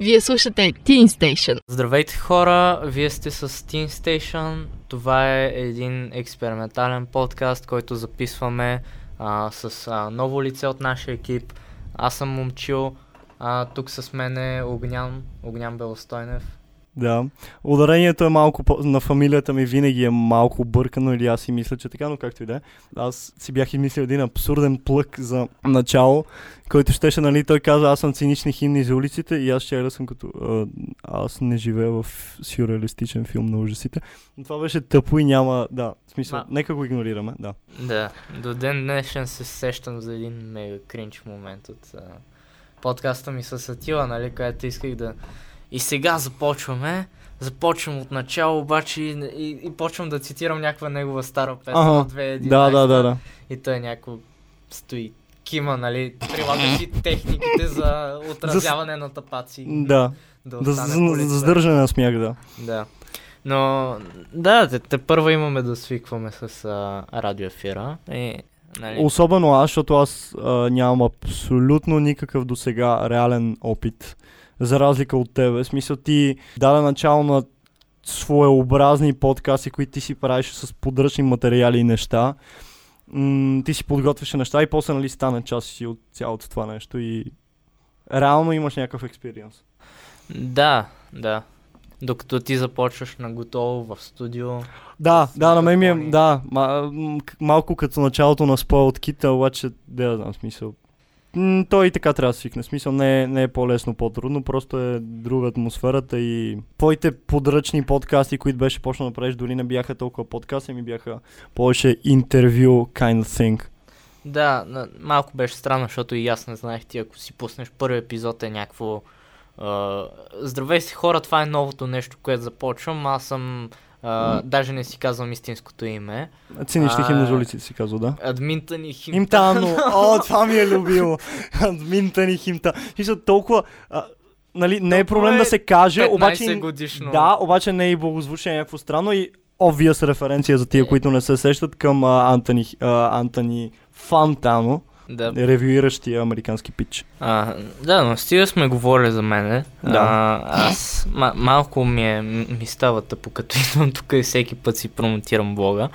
Вие слушате Teen Station. Здравейте хора, вие сте с Teen Station. Това е един експериментален подкаст, който записваме а, с а, ново лице от нашия екип. Аз съм Момчил, а, тук с мен е Огнян, Огнян Белостойнев. Да. Ударението е малко по... на фамилията ми винаги е малко бъркано или аз си мисля, че така, но както и да е. Аз си бях измислил един абсурден плък за начало, който щеше, нали, той каза, аз съм цинични химни за улиците и аз ще да съм като, а, аз не живея в сюрреалистичен филм на ужасите. Но това беше тъпо и няма, да, в смисъл, Ма- нека го игнорираме, да. Да, до ден днешен се сещам за един мега кринч момент от а, подкаста ми с Атила, нали, където исках да... И сега започваме, започвам от начало, обаче и, и, и почвам да цитирам някаква негова стара песен Ага, от 2011. Да, да, да, да. И той някакво стои кима, нали, прилага си техниките за отразяване на тапаци. Да, да, да, за, за задържане на смях, да. Да. Но, да, те, те първо имаме да свикваме с а, радиоефира. И, нали, Особено аз, защото аз а, нямам абсолютно никакъв досега реален опит, за разлика от тебе. В смисъл ти даде начало на своеобразни подкасти, които ти си правиш с подръчни материали и неща. М- ти си подготвяше неща и после нали стана част си от цялото това нещо и реално имаш някакъв експириенс. Да, да. Докато ти започваш на готово в студио. Да, да, на мен ми е, да, малко като началото на спойл от кита, обаче, да знам, смисъл. Той и така трябва да свикне. Смисъл не е, не е по-лесно, по-трудно, просто е друга атмосферата и твоите подръчни подкасти, които беше почнал да правиш, дори не бяха толкова подкасти, ми бяха повече интервю kind of thing. Да, малко беше странно, защото и аз не знаех ти, ако си пуснеш първи епизод е някакво... а, Здравей си хора, това е новото нещо, което започвам. Аз съм... а, даже не си казвам истинското име. Цинични улиците си казва, да. Админтън и хим... Химтано, о, това ми е любимо. Админтан и химта. Смисъл толкова, а, нали, не е проблем да се каже, 15 обаче... годишно. Да, обаче не е и благозвучие някакво странно и obvious референция за тия, които не се сещат към а, Антони, а, Антони Фантано, да. ревюиращия американски пич. А, да, но стига сме говорили за мене. Да. А, аз ма, малко ми, е, м- ми става тъпо, като идвам тук и всеки път си промотирам блога.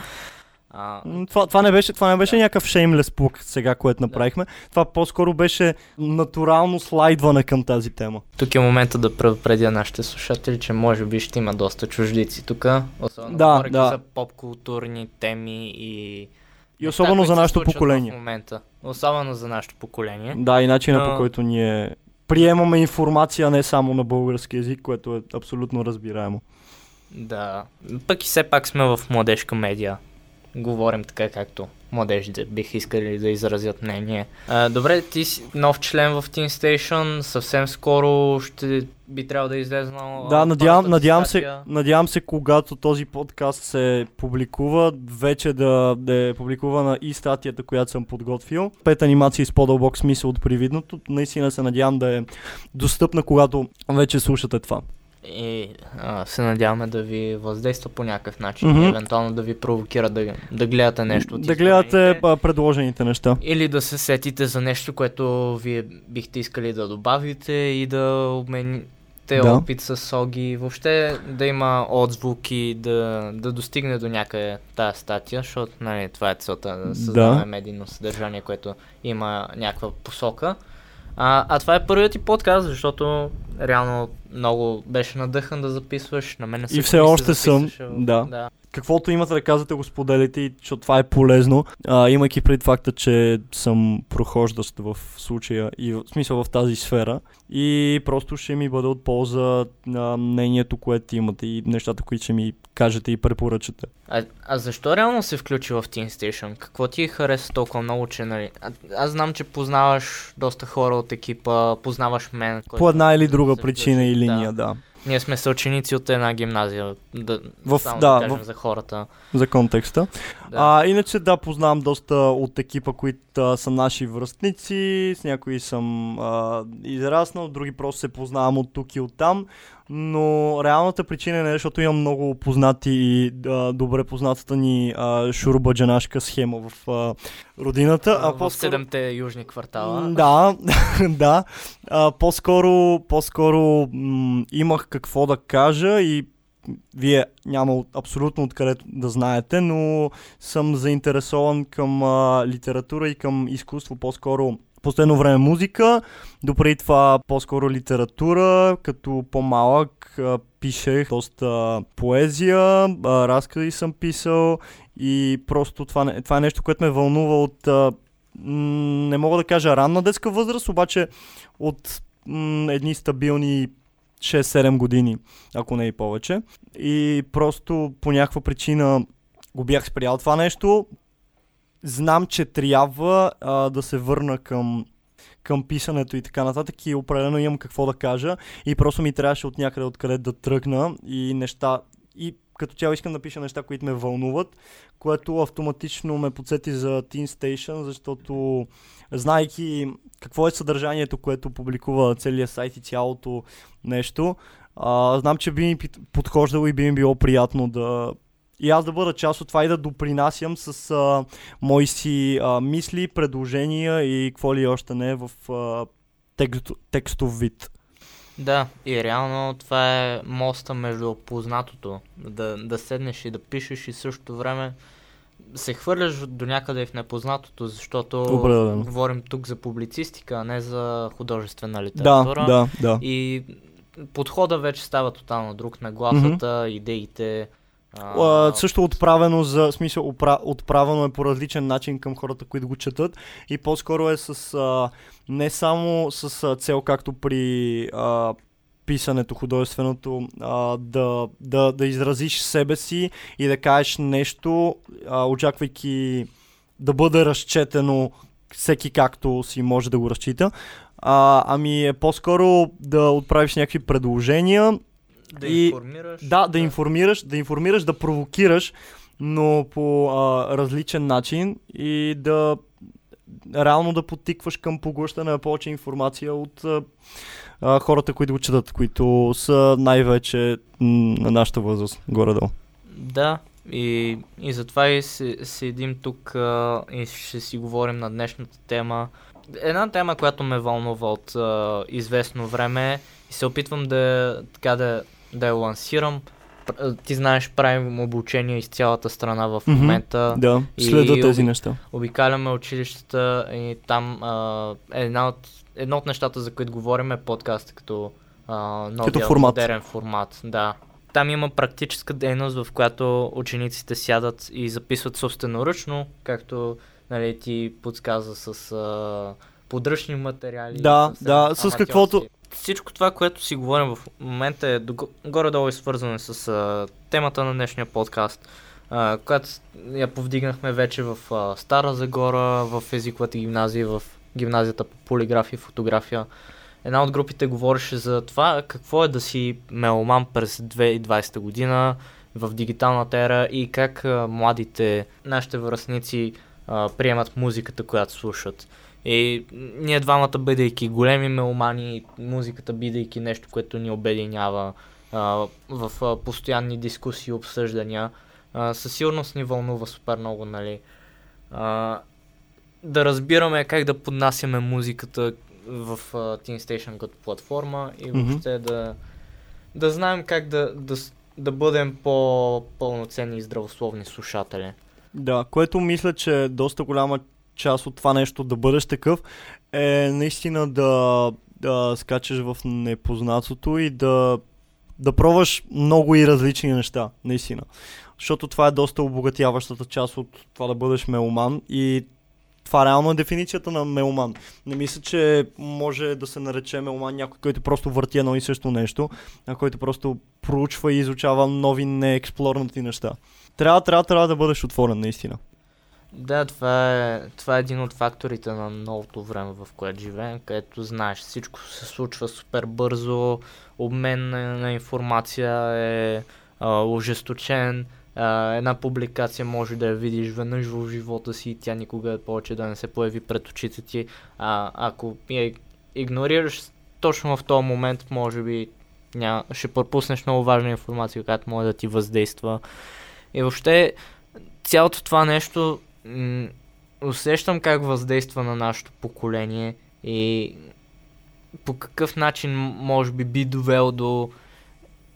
А, М, Това, това, не беше, това не беше някакъв шеймлес пук сега, което направихме. Това по-скоро беше натурално слайдване към тази тема. тук е момента да предупредя нашите слушатели, че може би ще има доста чуждици тук. Особено Да, да. за поп-културни теми и... И особено за нашето поколение. В момента. Особено за нашето поколение. Да, и начина Но- по който ние приемаме информация не само на български язик, което е абсолютно разбираемо. Да. Пък и все пак сме в младежка медия. Говорим така, както младежите бих искали да изразят мнение. А, добре, ти си нов член в Teen Station. Съвсем скоро ще би трябвало да излезе на Да, надявам, надявам, се, надявам се, когато този подкаст се публикува, вече да, да е публикувана и статията, която съм подготвил. Пет анимации с по-дълбок смисъл от привидното. Наистина се надявам да е достъпна, когато вече слушате това. И а, се надяваме да ви въздейства по някакъв начин. Мгм. Евентуално да ви провокира да, да гледате нещо от да гледате а, предложените неща. Или да се сетите за нещо, което вие бихте искали да добавите и да обмените Да. опит с Соги. Въобще да има отзвук и да, да достигне до някъде тази статия, защото нали, това е целта да създаваме медийно съдържание, което има някаква посока. А, а това е първият ти подкаст, защото реално много беше надъхан да записваш. На мен И все още съм, да. да. Каквото имате да казвате, го споделите, защото това е полезно. А, имайки пред факта, че съм прохождащ в случая и в смисъл в тази сфера. И просто ще ми бъде от полза на мнението, което имате и нещата, които ще ми кажете и препоръчате. А, а защо реално се включи в Teen Station? Какво ти хареса толкова много, че нали... А, аз знам, че познаваш доста хора от екипа, познаваш мен. който По една или друга се причина включи. и линия, да. Ние сме съученици от една гимназия, да, В- само да, да, кажем в- за хората. за контекста. Да. А, иначе да, познавам доста от екипа, които а, са наши връстници, с някои съм а, израснал, други просто се познавам от тук и от там, но реалната причина не е, защото имам много познати и а, добре познатата ни а, шурбаджанашка схема в а, родината, а, в по-скоро... седемте южни квартала. Да, да. А, по-скоро, по-скоро м- имах какво да кажа и вие няма абсолютно откъде да знаете, но съм заинтересован към а, литература и към изкуство, по-скоро последно време музика, допреди това по-скоро литература, като по-малък а, пишех доста поезия, а, разкази съм писал и просто това, това е нещо, което ме вълнува от а, не мога да кажа ранна детска възраст, обаче от м, едни стабилни 6-7 години, ако не и повече. И просто по някаква причина го бях спрял това нещо. Знам, че трябва а, да се върна към, към писането и така нататък и определено имам какво да кажа и просто ми трябваше от някъде откъде да тръгна и неща и като цяло искам да пиша неща, които ме вълнуват, което автоматично ме подсети за Teen Station, защото знайки какво е съдържанието, което публикува целият сайт и цялото нещо, а, знам, че би ми подхождало и би ми било приятно да и аз да бъда част от това и да допринасям с а, мои си а, мисли, предложения и какво ли още не в а, текст, текстов вид. Да, и реално това е моста между познатото. Да, да седнеш и да пишеш и същото време се хвърляш до някъде в непознатото, защото Определено. говорим тук за публицистика, а не за художествена Да, литература. да, да. И подхода вече става тотално друг. Нагласата, идеите. А, също отправено за смисъл, опра, отправено е по различен начин към хората, които го четат и по-скоро е с а, не само с а, цел, както при а, писането художественото, а, да, да, да изразиш себе си и да кажеш нещо, а, очаквайки да бъде разчетено всеки както си може да го разчита. А, ами е по-скоро да отправиш някакви предложения, да и- информираш. да, да информираш, да информираш, да провокираш, но по а, различен начин и да реално да потикваш към поглъщане на повече информация от а, хората, които го четат, които са най-вече на нашата възраст, горе-долу. Да, и, и затова и се, седим тук а, и ще си говорим на днешната тема. Една тема, която ме вълнува от а, известно време и се опитвам да, така да, да я лансирам. Ти знаеш, правим обучение из цялата страна в момента. Да, и- следа и тези неща. Обикаляме училищата и там а, една от, едно от нещата, за които говорим е подкаст като а, новия Като формат. модерен формат. Да. Там има практическа дейност, в която учениците сядат и записват собственоръчно, както нали, ти подсказа с а, подръчни материали. Да, да, с каквото- Всичко това, което си говорим в момента е горе-долу е свързано с а, темата на днешния подкаст, а, която я повдигнахме вече в а, Стара Загора, в езиковата гимназия, в гимназията по полиграфия и фотография. Една от групите говореше за това какво е да си меломан през 2020 година в дигиталната ера и как а, младите, нашите връзници а, приемат музиката, която слушат. И ние двамата, бъдейки големи меломани, музиката бидейки нещо, което ни обединява а, в а, постоянни дискусии обсъждания, а, със сигурност ни вълнува супер много, нали? А, да разбираме как да поднасяме музиката в а, Teen Station като платформа и въобще да, да знаем как да, да, да бъдем по-пълноценни и здравословни слушатели. Да, което мисля, че е доста голяма част от това нещо да бъдеш такъв е наистина да, да скачаш в непознатото и да, да пробваш много и различни неща, наистина. Защото това е доста обогатяващата част от това да бъдеш меломан и това реално е дефиницията на меломан. Не мисля, че може да се нарече меломан някой, който просто върти едно и също нещо, а който просто проучва и изучава нови неексплорнати неща. Трябва, трябва, трябва да бъдеш отворен, наистина. Да, това е, това е един от факторите на новото време, в което живеем, където знаеш, всичко се случва супер бързо, обмен на, на информация е а, ожесточен, а, една публикация може да я видиш веднъж в живота си и тя никога повече да не се появи пред очите ти. А, ако я игнорираш точно в този момент, може би ня, ще пропуснеш много важна информация, която може да ти въздейства. И въобще цялото това нещо м- усещам как въздейства на нашето поколение и по какъв начин може би би довел до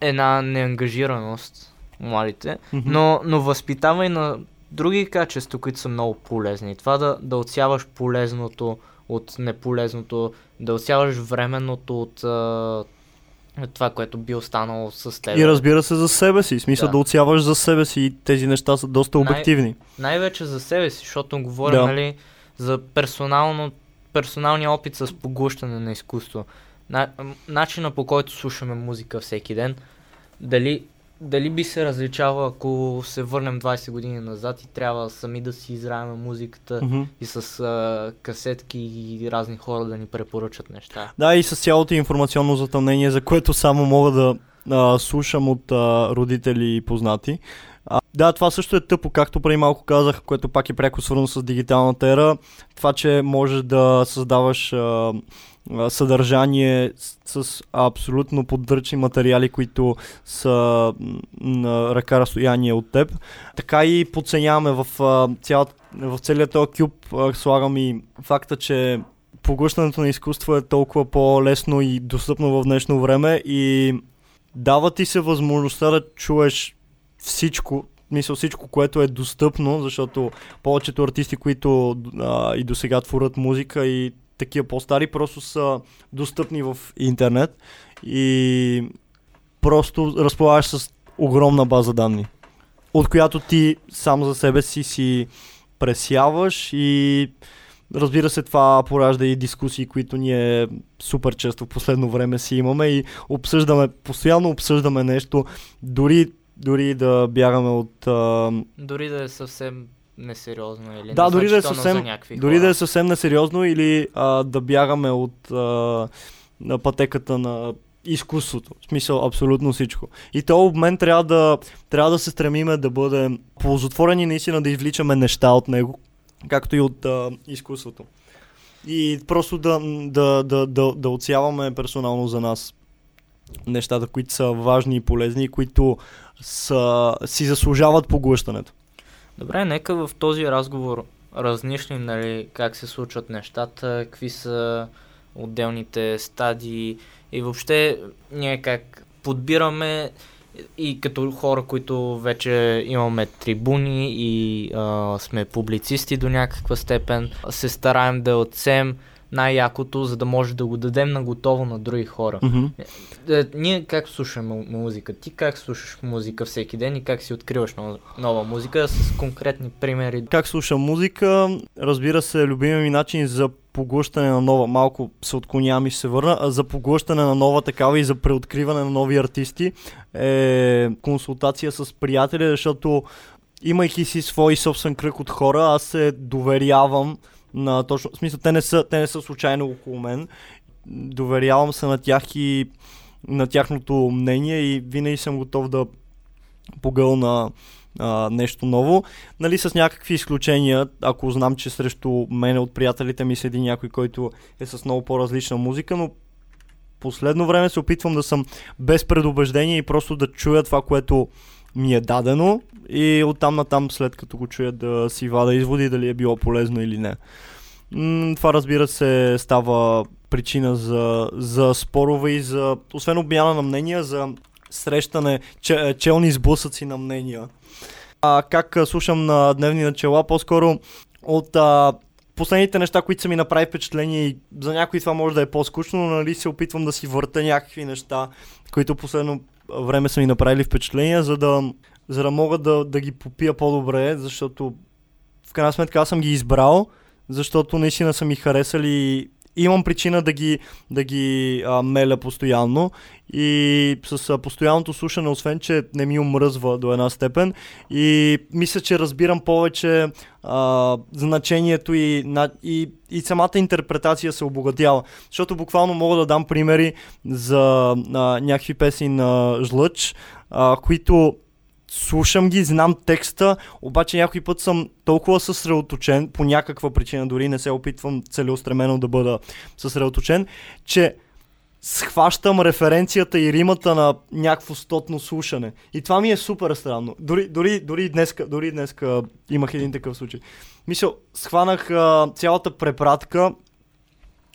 една неангажираност младите, но, но възпитава и на други качества, които са много полезни. Това да, да отсяваш полезното от неполезното, да отсяваш временното от а, това, което би останало с теб. И разбира се за себе си. Смисъл да, да отсяваш за себе си и тези неща са доста обективни. Най- най-вече за себе си, защото говорим да. нали, за персонално, персоналния опит с поглъщане на изкуство. На, начина по който слушаме музика всеки ден, дали дали би се различава, ако се върнем 20 години назад и трябва сами да си изравяме музиката mm-hmm. и с а, касетки и разни хора да ни препоръчат неща. Да, и с цялото информационно затъмнение, за което само мога да а, слушам от а, родители и познати. А, да, това също е тъпо, както преди малко казах, което пак е пряко свързано с дигиталната ера. Това, че можеш да създаваш а, съдържание с, абсолютно поддръчни материали, които са на ръка разстояние от теб. Така и подценяваме в, цял, в целият този кюб, слагам и факта, че поглъщането на изкуство е толкова по-лесно и достъпно в днешно време и дава ти се възможността да чуеш всичко, мисля всичко, което е достъпно, защото повечето артисти, които а, и до сега творят музика и такива по-стари, просто са достъпни в интернет и просто разполагаш с огромна база данни, от която ти сам за себе си си пресяваш и разбира се това поражда и дискусии, които ние супер често в последно време си имаме и обсъждаме, постоянно обсъждаме нещо, дори дори да бягаме от... А... Дори да е съвсем несериозно или да, дори да е съвсем, дори да е съвсем несериозно или а, да бягаме от а, на пътеката на изкуството. В смисъл абсолютно всичко. И то обмен трябва да, трябва да се стремиме да бъде ползотворен и наистина да извличаме неща от него, както и от а, изкуството. И просто да, да, да, да, да отсяваме персонално за нас нещата, които са важни и полезни и които са, си заслужават поглъщането. Добре, нека в този разговор разнишним нали, как се случват нещата, какви са отделните стадии и въобще ние как подбираме и като хора, които вече имаме трибуни и а, сме публицисти до някаква степен, се стараем да отсем най-якото, за да може да го дадем на готово на други хора. Mm-hmm. Ние как слушаме музика? Ти как слушаш музика всеки ден и как си откриваш нова, нова музика с конкретни примери? Как слушам музика? Разбира се, любимия ми начин за поглъщане на нова, малко се отклонявам и ще се върна, за поглъщане на нова такава и за преоткриване на нови артисти е консултация с приятели, защото имайки си свой собствен кръг от хора, аз се доверявам на точно, в смисъл, те не са, те не са случайно около мен. Доверявам се на тях и на тяхното мнение и винаги съм готов да погълна а, нещо ново. Нали, с някакви изключения, ако знам, че срещу мене от приятелите ми седи някой, който е с много по-различна музика, но последно време се опитвам да съм без предубеждение и просто да чуя това, което ми е дадено и оттам натам след като го чуя да си вада изводи дали е било полезно или не. Това разбира се става причина за, за спорове и за, освен обмяна на мнения, за срещане, че, челни сблъсъци на мнения. А, как слушам на дневни начала, по-скоро от а, последните неща, които са ми направи впечатление и за някои това може да е по-скучно, но нали се опитвам да си върта някакви неща, които последно време са ми направили впечатление, за да, за да мога да, да ги попия по-добре, защото в крайна сметка аз съм ги избрал, защото наистина са ми харесали имам причина да ги, да ги а, меля постоянно и с а, постоянното слушане, освен че не ми омръзва до една степен и мисля, че разбирам повече а, значението и, на, и, и самата интерпретация се обогатява. Защото буквално мога да дам примери за а, някакви песни на Жлъч, а, които слушам ги, знам текста, обаче някой път съм толкова съсредоточен, по някаква причина, дори не се опитвам целеустремено да бъда съсредоточен, че схващам референцията и римата на някакво стотно слушане. И това ми е супер странно. Дори, дори, дори, днеска, дори днеска имах един такъв случай. Мисля, схванах а, цялата препратка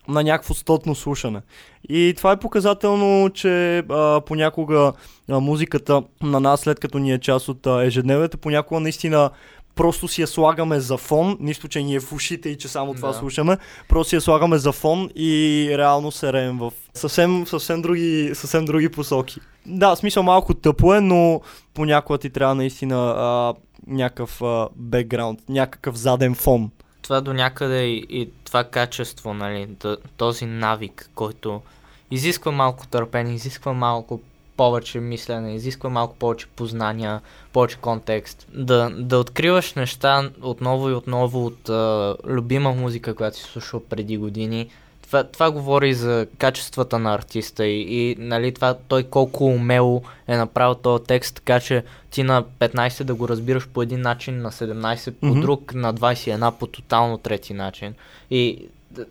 на някакво стотно слушане. И това е показателно, че а, понякога а, музиката на нас, след като ни е част от а, ежедневието, понякога наистина просто си я слагаме за фон, нищо, че ни е в ушите и че само това Да. слушаме, просто си я слагаме за фон и реално се реем в съвсем, съвсем, други, съвсем други посоки. Да, смисъл малко тъпо е, но понякога ти трябва наистина а, някакъв а, бекграунд, някакъв заден фон. Това до някъде и, и това качество, нали, този навик, който изисква малко търпение, изисква малко повече мислене, изисква малко повече познания, повече контекст. Да, да откриваш неща отново и отново от а, любима музика, която си слушал преди години. Това, това говори за качествата на артиста и, и нали, това, той колко умело е направил този текст, така че ти на 15 да го разбираш по един начин, на 17 по Мгм. друг, на 21 по тотално трети начин. И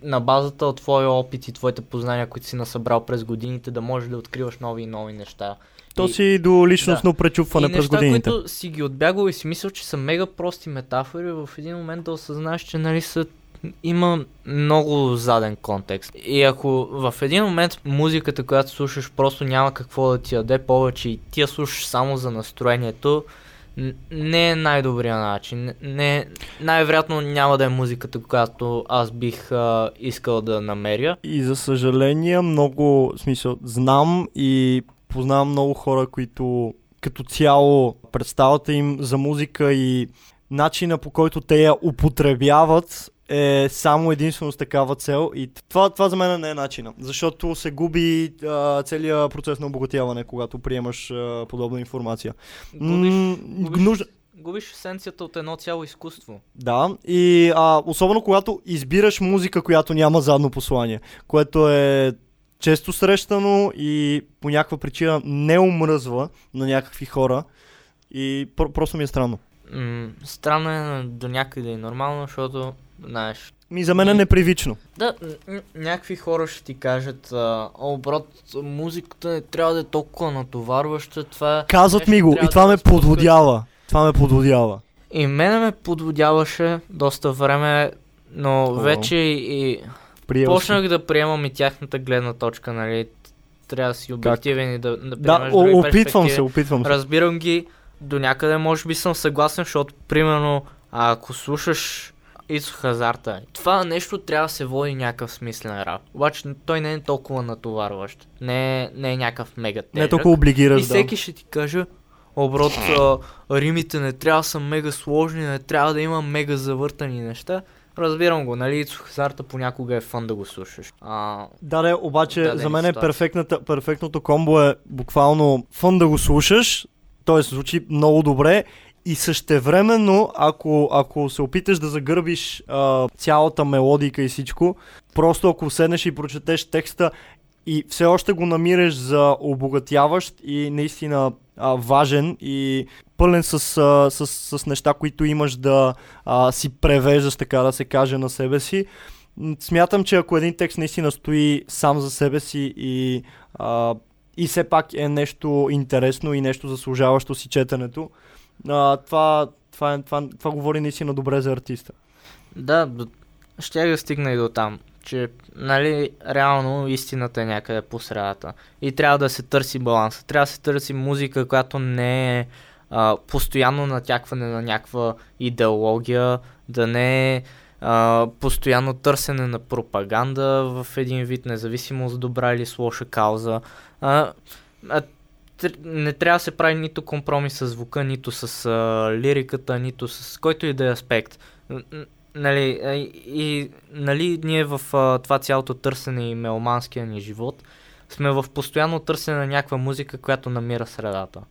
на базата от твоя опит и твоите познания, които си насъбрал през годините, да можеш да откриваш нови и нови неща. То И- си до личностно пречупване и през неща, годините. които си ги отбягал и си мислял, че са мега прости метафори, в един момент да осъзнаеш, че нали са има много заден контекст. И ако в един момент музиката, която слушаш, просто няма какво да ти даде повече и ти я слушаш само за настроението, не е най-добрия начин. Не- най-вероятно няма да е музиката, която аз бих а, искал да намеря. И за съжаление, много, смисъл, знам и познавам много хора, които като цяло представата им за музика и начина по който те я употребяват е само единствено с такава цел и това, това за мен не е начина, защото се губи а, целият процес на обогатяване, когато приемаш а, подобна информация. Губиш, М, губиш, нужда- губиш есенцията от едно цяло изкуство. Да, и а, особено когато избираш музика, която няма задно послание, което е често срещано и по някаква причина не омръзва на някакви хора и про- просто ми е странно. М- странно е до някъде и нормално, защото, знаеш, Ми за мен е непривично. да, някакви хора ще ти кажат, а, о, брат, музиката не трябва да е толкова натоварваща, това... Казват нещо ми го и това да ме е подводява. Това ме подводява. И мене ме подводяваше доста време, но О. вече и Приел почнах си. да приемам и тяхната гледна точка, нали, трябва да си обективен и да, да Да, о, опитвам се, опитвам се. Разбирам ги, до някъде може би съм съгласен, защото примерно ако слушаш Ицо Хазарта, това нещо трябва да се води някакъв смислен рап. Обаче той не е толкова натоварващ. Не е, не е някакъв мега тежък. Не е толкова И облигираш, да. всеки ще ти каже, о брат, а, римите не трябва да са мега сложни, не трябва да има мега завъртани неща. Разбирам го, нали, Ицо Хазарта понякога е фан да го слушаш. А, Да, да, обаче дадени за мен е перфектното комбо е буквално фън да го слушаш, т.е. звучи много добре и същевременно, ако, ако се опиташ да загърбиш а, цялата мелодика и всичко, просто ако седнеш и прочетеш текста и все още го намираш за обогатяващ и наистина а, важен и пълен с, а, с, с неща, които имаш да а, си превеждаш, така да се каже, на себе си, Смятам, че ако един текст наистина стои сам за себе си и, а, и все пак е нещо интересно и нещо заслужаващо си четенето, а, това, това, е, това, това говори наистина добре за артиста. Да, до- ще да стигна и до там, че, нали, реално истината е някъде по средата. И трябва да се търси баланс. Трябва да се търси музика, която не е а, постоянно натякване на някаква идеология, да не е а, постоянно търсене на пропаганда в един вид, независимо с добра или с лоша кауза. А, а, не трябва да се прави нито компромис с звука, нито с а, лириката, нито с който и да е аспект. Нали, и, нали, ние в а, това цялото търсене и меломанския ни живот сме в постоянно търсене на някаква музика, която намира средата.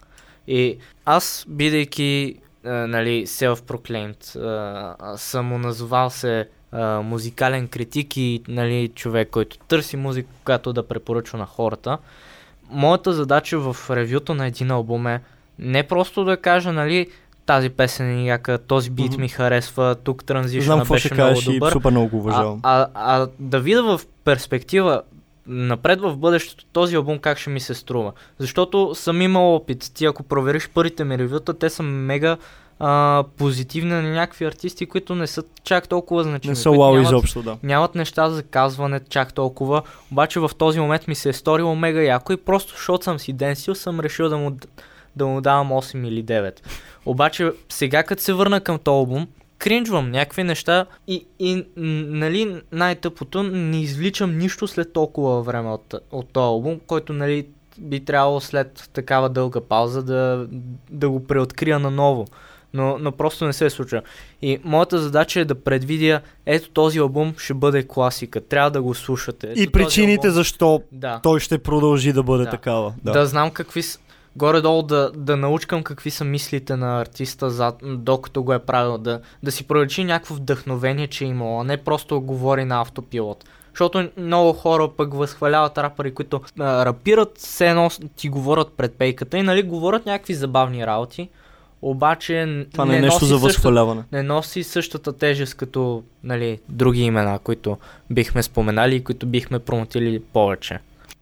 И аз, бидейки а, нали, self-proclaimed, а, съм назовал се а, музикален критик и нали, човек, който търси музика, която да препоръчва на хората. Моята задача в ревюто на един албум е не просто да кажа, нали, тази песен е яка, този бит mm-hmm. ми харесва, тук транзишна беше много добър. И супер много го уважавам. А, а, а да видя в перспектива напред в бъдещето този албум как ще ми се струва. Защото съм имал опит. Ти ако провериш първите ми ревюта, те са мега а, позитивни на някакви артисти, които не са чак толкова значими. Не са вау изобщо, да. Нямат неща за казване чак толкова, обаче в този момент ми се е сторило мега яко и просто, защото съм си денсил, съм решил да му, да му давам 8 или 9. Обаче сега като се върна към този албум, кринжвам някакви неща и, и нали, най-тъпото, не извличам нищо след толкова време от, от този албум, който нали, би трябвало след такава дълга пауза да, да го преоткрия наново но, но просто не се случва. И моята задача е да предвидя, ето този албум ще бъде класика, трябва да го слушате. Ето и причините албум... защо да. той ще продължи да бъде да. такава. Да. да знам какви са, горе-долу да, да научкам какви са мислите на артиста, зад, докато го е правил, да, да си проличи някакво вдъхновение, че е имало, а не просто говори на автопилот. Защото много хора пък възхваляват рапъри, които а, рапират, все едно ти говорят пред пейката и нали говорят някакви забавни работи, обаче Това не, не е нещо за възхваляване. не носи същата тежест като нали, други имена, които бихме споменали и които бихме промотили повече.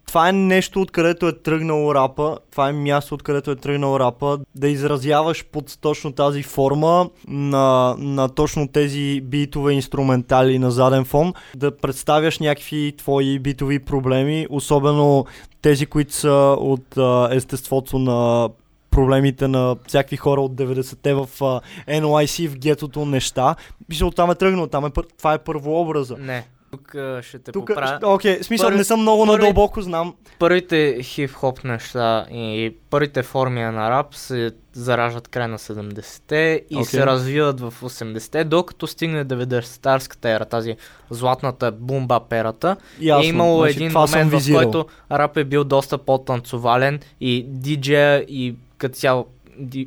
Това е нещо, откъдето е тръгнал рапа, това е място, откъдето е тръгнал рапа, да изразяваш под точно тази форма на, на точно тези битове инструментали на заден фон, да представяш някакви твои битови проблеми, особено тези, които са от а, естеството на проблемите на всякакви хора от 90-те в uh, NYC, в гетото неща. Мисля, там е тръгнал, там е, това е първообраза. Не, тук ще те тук, поправя. Окей, okay, смисъл Първи, не съм много първи, надълбоко, знам. Първите хип-хоп неща и първите форми на рап се зараждат край на 70-те и okay. се развиват в 80-те, докато стигне 90-тарската ера, тази златната бумба перата. Ясно, е имало значи, един момент, в който рап е бил доста по-танцовален и диджея и като цяло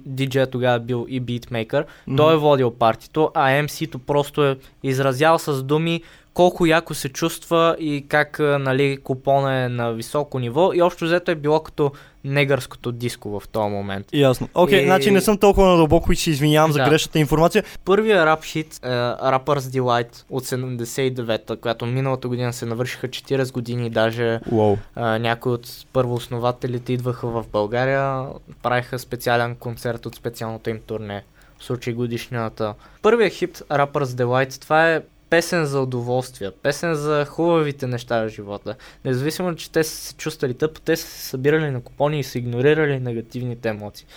диджея тогава е бил и битмейкър, mm-hmm. той е водил партито, а MC-то просто е изразял с думи колко яко се чувства и как нали, купона е на високо ниво и общо взето е било като негърското диско в този момент. Ясно. Окей, okay, и... значи не съм толкова надълбоко и се извинявам да. за грешната информация. Първият рап хит е Rapper's Delight от 79-та, която миналата година се навършиха 40 години, даже wow. а, някои от първооснователите идваха в България, правиха специален концерт от специалното им турне в случай годишнината. Първият хит Rapper's Delight, това е песен за удоволствие, песен за хубавите неща в живота. Независимо, че те са се чувствали тъпо, те са се събирали на купони и са игнорирали негативните емоции.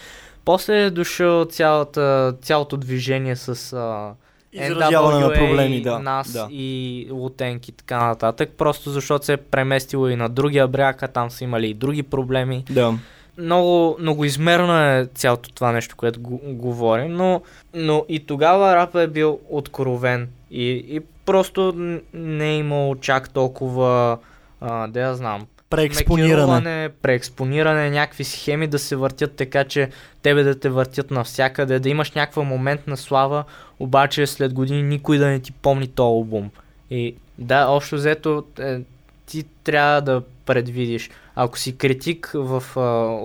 После е дошъл цялата, цялото движение с а, Изразяване на проблеми, да. Нас да. и Лутенки и така нататък, просто защото се е преместило и на другия бряг, а там са имали и други проблеми. Да. Много, много измерно е цялото това нещо, което го, говорим, но, но и тогава рапа е бил откровен и, и просто не е имал чак толкова, а, да я знам, преекспониране. преекспониране, някакви схеми да се въртят така, че тебе да те въртят навсякъде, да имаш някаква момент на слава, обаче след години никой да не ти помни този албум. И да, общо взето е, ти трябва да предвидиш. Ако си критик в а,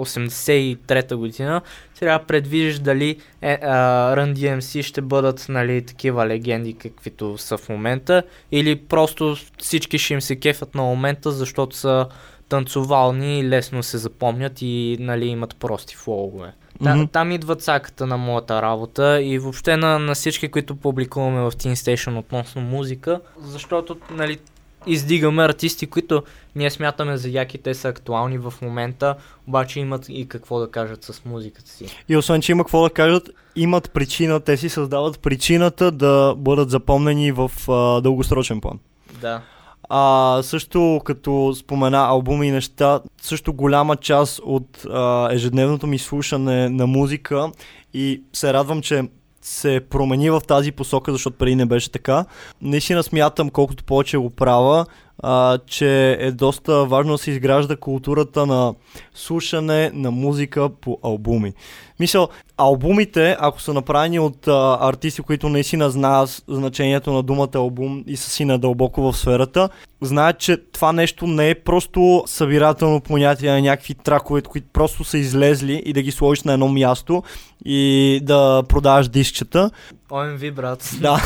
83-та година, трябва да предвидиш дали е, а, Run DMC ще бъдат нали, такива легенди, каквито са в момента, или просто всички ще им се кефят на момента, защото са танцовални, лесно се запомнят и нали, имат прости флоуове. Mm-hmm. Там идва цаката на моята работа и въобще на, на всички, които публикуваме в Teen Station относно музика, защото нали, издигаме артисти, които ние смятаме за яки, те са актуални в момента, обаче имат и какво да кажат с музиката си. И освен, че има какво да кажат, имат причина, те си създават причината да бъдат запомнени в а, дългосрочен план. Да. А, също като спомена албуми и неща, също голяма част от а, ежедневното ми слушане на музика и се радвам, че се промени в тази посока, защото преди не беше така. Наистина смятам, колкото повече го правя, а, че е доста важно да се изгражда културата на слушане на музика по албуми. Мисъл, албумите, ако са направени от а, артисти, които наистина знаят значението на думата албум и са си надълбоко в сферата, знаят, че това нещо не е просто събирателно понятие на някакви тракове, които просто са излезли и да ги сложиш на едно място и да продаваш дискчета. OMV, брат. Да,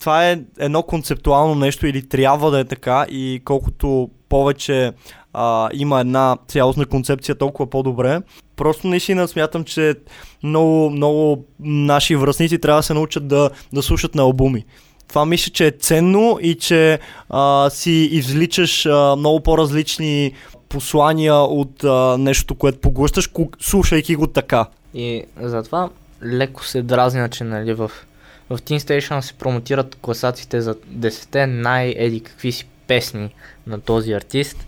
това е едно концептуално нещо или трябва да е така и колкото повече а, има една цялостна концепция, толкова по-добре. Просто наистина смятам, че много, много наши връзници трябва да се научат да, да слушат на албуми. Това мисля, че е ценно и че а, си извличаш а, много по-различни послания от а, нещото, което поглъщаш, слушайки го така. И затова леко се дразня, че нали, в, в Teen Station се промотират класациите за 10 най-еди какви си песни на този артист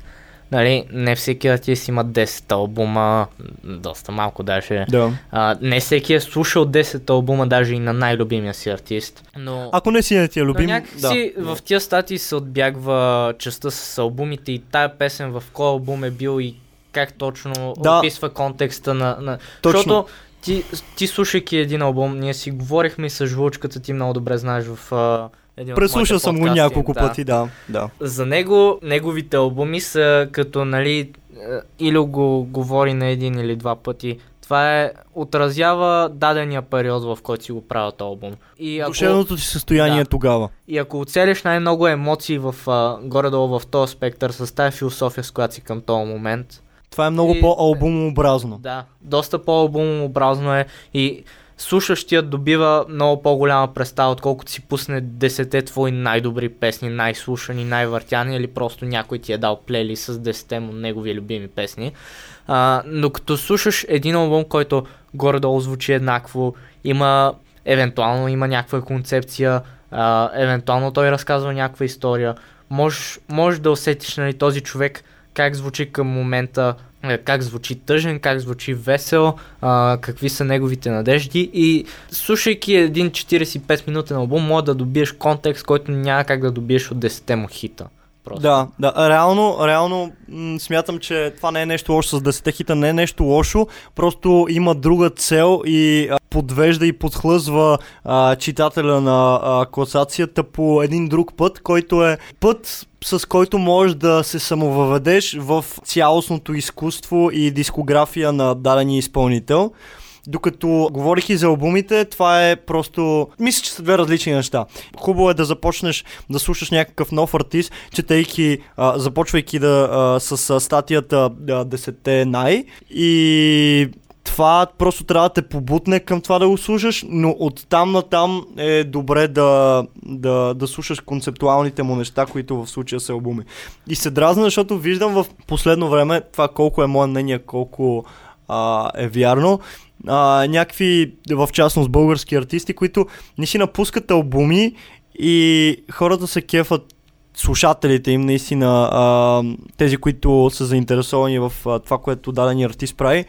нали, не всеки артист има 10 албума, доста малко даже. Да. А, не всеки е слушал 10 албума, даже и на най-любимия си артист. Но... Ако не си не ти е любим, някакси да. в тия статии се отбягва частта с албумите и тая песен в кой албум е бил и как точно да. описва контекста на... на... Точно. Защото ти, ти слушайки един албум, ние си говорихме и с жлучката, ти много добре знаеш в един Преслушал съм го няколко да. пъти, да, да. За него, неговите албуми са като, нали, е, или го говори на един или два пъти. Това е, отразява дадения период, в който си го правят албум. И ако, Душевното ти състояние да, тогава. И ако оцелиш най-много емоции в, а, горе-долу в този спектър, с тази философия, с която си към този момент, това е много и, по-албумообразно. Да, доста по-албумообразно е и слушащият добива много по-голяма представа, отколкото си пусне десете твои най-добри песни, най-слушани, най-въртяни или просто някой ти е дал плейли с десете му негови любими песни. А, но като слушаш един албум, който горе-долу звучи еднакво, има евентуално има някаква концепция, а, евентуално той разказва някаква история, можеш, можеш да усетиш нали, този човек как звучи към момента, как звучи тъжен, как звучи весел, а, какви са неговите надежди и слушайки един 45 минутен албум, може да добиеш контекст, който няма как да добиеш от 10 му хита. Просто. Да, да, реално, реално м- смятам, че това не е нещо лошо с 10 хита, не е нещо лошо, просто има друга цел и а, подвежда и подхлъзва а, читателя на а, класацията по един друг път, който е път с който можеш да се самовъведеш в цялостното изкуство и дискография на дадения изпълнител. Докато говорих и за албумите, това е просто... Мисля, че са две различни неща. Хубаво е да започнеш да слушаш някакъв нов артист, четейки, а, започвайки да, а, с статията а, 10 най и това просто трябва да те побутне към това да го слушаш, но от там на там е добре да, да, да слушаш концептуалните му неща, които в случая са албуми. И се дразна, защото виждам в последно време това колко е мое мнение, колко а, е вярно. А, някакви, в частност български артисти, които не си напускат албуми и хората се кефат слушателите им, наистина а, тези, които са заинтересовани в а, това, което даден артист прави,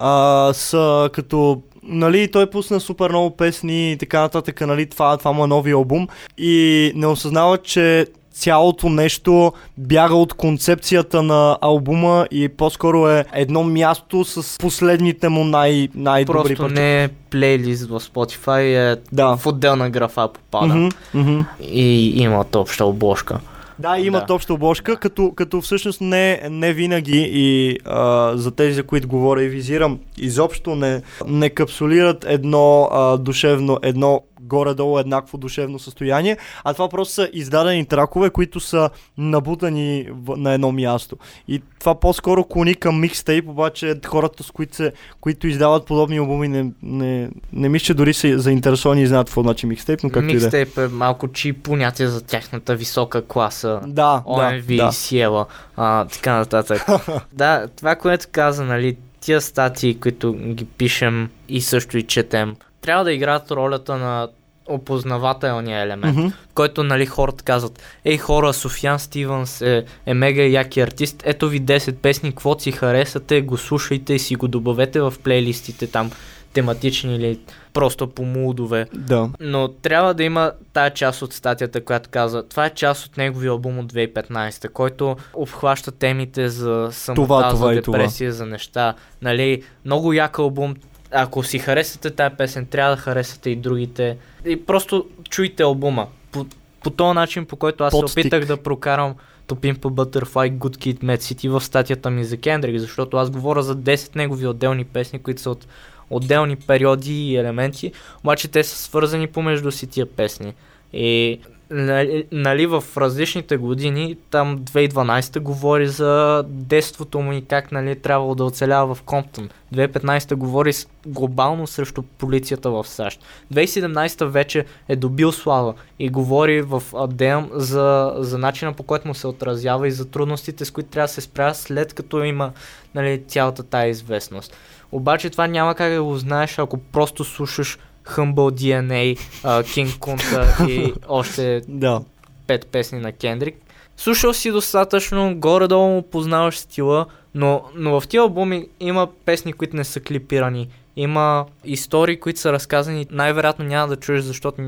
а, са като нали, той пусна супер много песни и така нататък, нали, това, това му е нови албум и не осъзнава, че цялото нещо бяга от концепцията на албума и по-скоро е едно място с последните му най- най-добри Просто не е плейлист в Spotify, е да. в отделна графа попада mm-hmm, mm-hmm. и имат обща обложка. Да, имат да. обща обложка, като, като всъщност не, не винаги и а, за тези, за които говоря и визирам, изобщо не, не капсулират едно а, душевно, едно горе-долу еднакво душевно състояние, а това просто са издадени тракове, които са набутани в, на едно място. И това по-скоро клони към микстейп, обаче хората, с които, се, които издават подобни албуми, не, не, не мисля, че дори са заинтересовани и знаят какво значи микстейп, но както Микстейп е малко чи понятие за тяхната висока класа. Да, OMV, да, да. Сиела, а, така нататък. да, това, което каза, нали, тия статии, които ги пишем и също и четем, трябва да играят ролята на опознавателния елемент, mm-hmm. който нали хората казват, ей хора, Софиан Стивенс е, е мега яки артист, ето ви 10 песни, какво си харесате, го слушайте и си го добавете в плейлистите там. тематични или просто по мудове. Да. Но трябва да има тая част от статията, която казва, това е част от неговия албум от 2015, който обхваща темите за самота, Това, това за и това. депресия, за неща. Нали, много як албум. Ако си харесате тая песен, трябва да харесате и другите. И просто чуйте албума. По, по този начин, по който аз Подстик. се опитах да прокарам Topin по Butterfly, Good Kid, Mad City в статията ми за Кендрик, защото аз говоря за 10 негови отделни песни, които са от отделни периоди и елементи, обаче те са свързани помежду си тия песни. И нали, нали в различните години, там 2012 говори за детството му и как нали, трябвало да оцелява в Комптон. 2015 говори глобално срещу полицията в САЩ. 2017 вече е добил слава и говори в Адем за, за начина по който му се отразява и за трудностите, с които трябва да се справя след като има нали, цялата тая известност. Обаче това няма как да го знаеш, ако просто слушаш Humble DNA, King Kunta и още Да. пет песни на Кендрик. Слушал си достатъчно, горе-долу му познаваш стила, но, но в тия албуми има песни, които не са клипирани. Има истории, които са разказани. Най-вероятно няма да чуеш, защото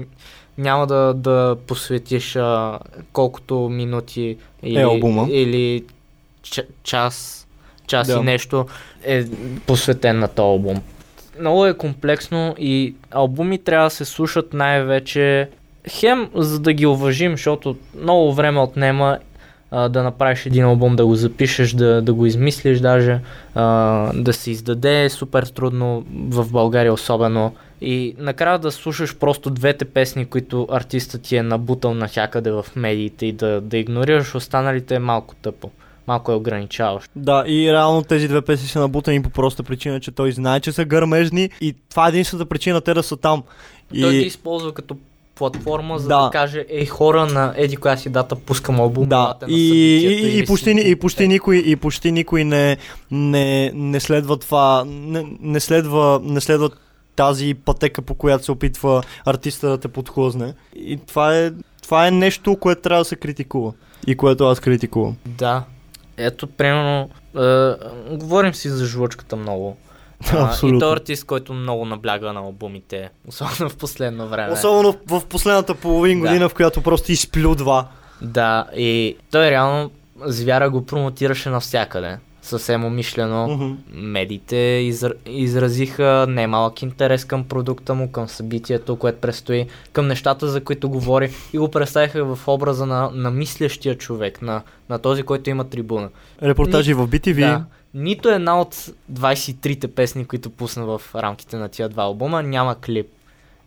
няма да, да посветиш а, колкото минути или, Е албума. или ч- час, час Да. и нещо е посветен на този албум. Много е комплексно и албуми трябва да се слушат най-вече хем за да ги уважим, защото много време отнема а, да направиш един албум, да го запишеш, да, да го измислиш даже, а, да се издаде супер трудно в България особено. И накрая да слушаш просто двете песни, които артистът ти е набутал навсякъде в медиите и да, да игнорираш останалите е малко тъпо. Малко е ограничаващо. Да, и реално тези две песни са набутани по проста причина, че той знае, че са гърмежни и това е единствената причина те да са там. И... Той ги използва като платформа, за да, Да. каже, ей хора на еди коя си дата пускам албум, Да, и, и, и, или почти, си и почти никой, и почти никой не, не, не следва това, не, не, следва, не следва тази пътека, по която се опитва артиста да те подхлъзне. И това е, това е нещо, което трябва да се критикува. И което аз критикувам. Да. Ето, примерно, е, говорим си за жлъчката много. А, и Абсолютно. той артист, който много набляга на албумите, особено в последно време. Особено в последната половин Да. година, в която просто изплю два. Да, и той реално звяра го промотираше навсякъде. Съвсем умишлено. Мгм. Медиите изр... изразиха немалък интерес към продукта му, към събитието, което предстои, към нещата, за които говори и го представиха в образа на, на мислещия човек, на, на този, който има трибуна. Репортажи в BTV. Да. Нито една от 23-те песни, които пусна в рамките на тия два албума, няма клип.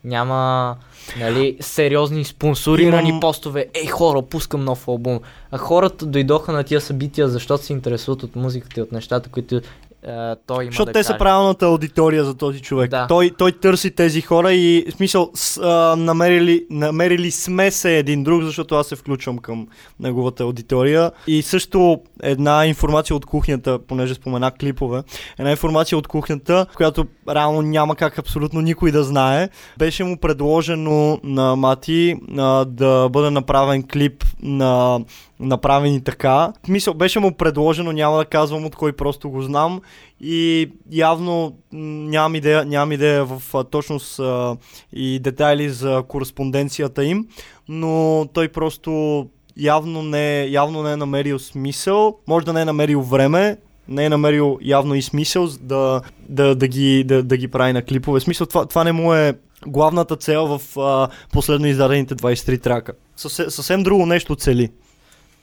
Няма нали, сериозни спонсорирани Имам- постове. Ей хора, пускам нов албум. А хората дойдоха на тия събития, защото се интересуват от музиката и от нещата, които е, той има Защото да те каже. са правилната аудитория за този човек. Да. Той, той търси тези хора и в смисъл с, а, намерили, намерили сме се един друг, защото аз се включвам към неговата аудитория. И също една информация от кухнята, понеже спомена клипове, една информация от кухнята, която реално няма как абсолютно никой да знае. Беше му предложено на Мати а, да бъде направен клип на направени така. Мисъл, беше му предложено, няма да казвам от кой просто го знам и явно нямам идея, нямам идея в точност а, и детайли за кореспонденцията им, но той просто явно не, явно не е намерил смисъл, може да не е намерил време, не е намерил явно и смисъл да, да, да, ги, да, да ги прави на клипове. Смисъл, това, това не му е главната цел в а, последно издадените 23 трака. Съвсем, съвсем друго нещо цели.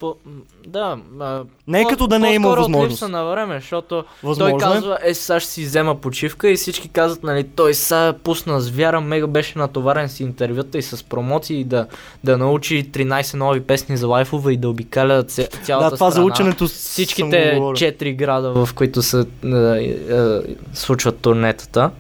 По, да, а, Не е като да не е от възможност. липса на време, защото Възможно той е. казва, е, сега ще си взема почивка и всички казват, нали, той сега пусна звяра, мега беше натоварен с интервюта и с промоции и да, да научи 13 нови песни за лайфове и да обикаля ця, цялата Да, това за страна. ученето с- Всичките съм го говорил. 4 града, в които се е, е, случват турнетата.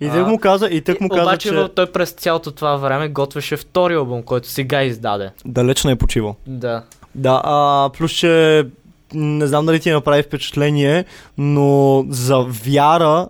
И тък му каза, и тък му каза, Обаче че той през цялото това време готвеше втори албум, който сега издаде. далеч не е почивал. Да. Да, а, плюс, че не знам дали ти направи впечатление, но за вяра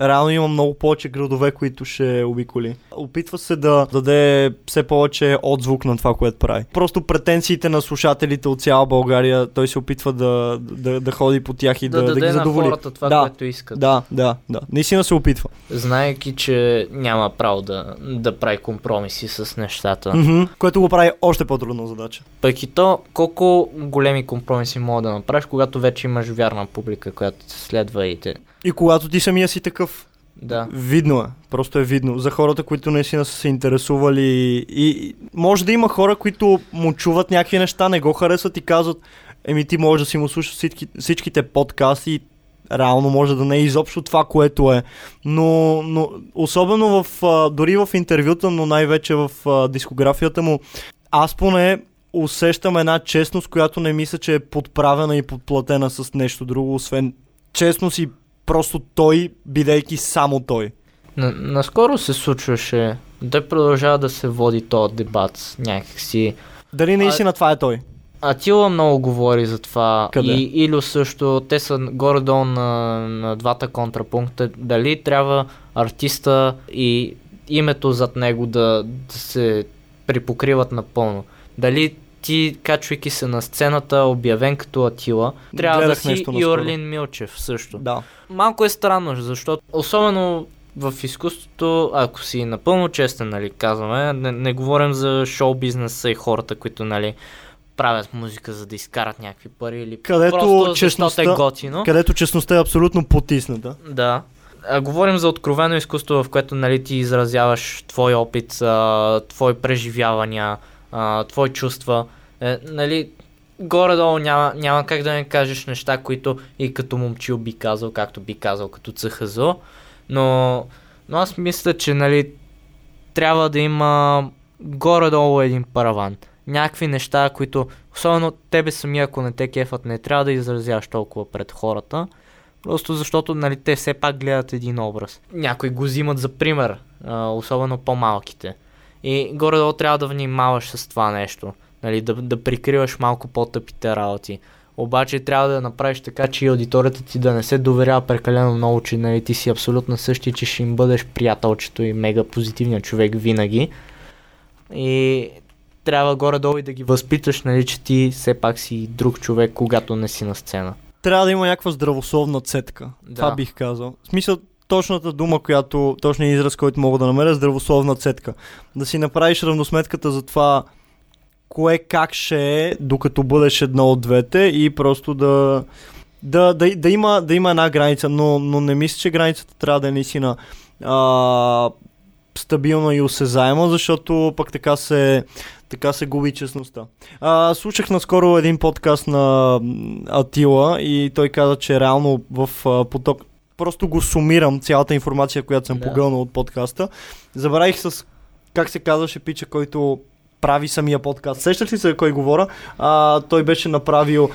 реално има много повече градове, които ще обиколи. Опитва се да даде все повече отзвук на това, което прави. Просто претенциите на слушателите от цяла България, той се опитва да, да, да ходи по тях и да, да, да, даде ги задоволи. на хората това, да, което искат. да, да, да. Наистина се опитва. Знаеки, че няма право да, да прави компромиси с нещата. Мгм. Което го прави още по-трудна задача. Пък и то, колко големи компромиси мога да направиш, когато вече имаш вярна публика, която те следва и те. И когато ти самия си такъв, Да. Видно е, просто е видно. За хората, които наистина са се интересували и, и може да има хора, които му чуват някакви неща, не го харесват и казват, еми ти може да си му слушаш всички, всичките подкасти и реално може да не е изобщо това, което е. Но, но особено в, а, дори в интервюта, но най-вече в а, дискографията му, аз поне усещам една честност, която не мисля, че е подправена и подплатена с нещо друго, освен честност и просто той, бидейки само той. На, наскоро се случваше да продължава да се води този дебат някакси. Дали наистина това е той? Атила много говори за това. Къде? И Илю също. Те са горе-долу на, на двата контрапункта. Дали трябва артиста и името зад него да, да се припокриват напълно. Дали ти, качвайки се на сцената, обявен като Атила, трябва Гледах да си и. Орлин Милчев също. Да. Малко е странно, защото особено в изкуството, ако си напълно честен, нали, казваме, не, не говорим за шоу бизнеса и хората, които, нали, правят музика, за да изкарат някакви пари или Където просто честността- защото е готино. Където честността е абсолютно потисната. Да. А, говорим за откровено изкуство, в което нали, ти изразяваш твой опит, а, твои преживявания, а, твои чувства. Е, нали, горе-долу няма, няма как да не кажеш неща, които и като момчил би казал, както би казал като цъхазо. Но, но аз мисля, че нали, трябва да има горе-долу един параван. Някакви неща, които, особено тебе самия, ако не те кефат, не трябва да изразяваш толкова пред хората. Просто защото нали, те все пак гледат един образ. Някои го взимат за пример, особено по-малките. И горе-долу трябва да внимаваш с това нещо. Нали, да, да прикриваш малко по-тъпите работи. Обаче трябва да направиш така, че и аудиторията ти да не се доверява прекалено много, че нали, ти си абсолютно същи, че ще им бъдеш приятелчето и мега позитивният човек винаги. И трябва горе-долу и да ги възпиташ, нали, че ти все пак си друг човек, когато не си на сцена. Трябва да има някаква здравословна цетка. Да. Това бих казал. В смисъл, точната дума, която, точният израз, който мога да намеря, е здравословна цетка. Да си направиш равносметката за това, кое как ще е, докато бъдеш едно от двете и просто да, да, да, да, има, да има една граница, но, но не мисля, че границата трябва да е наистина а, стабилна и осезаема, защото пък така се, така се губи честността. А, слушах наскоро един подкаст на Атила и той каза, че реално в а, поток просто го сумирам цялата информация, която съм Да. погълнал от подкаста. Забравих с как се казваше пича, който прави самия подкаст. Сещаш ли се за кой говоря? А, той беше направил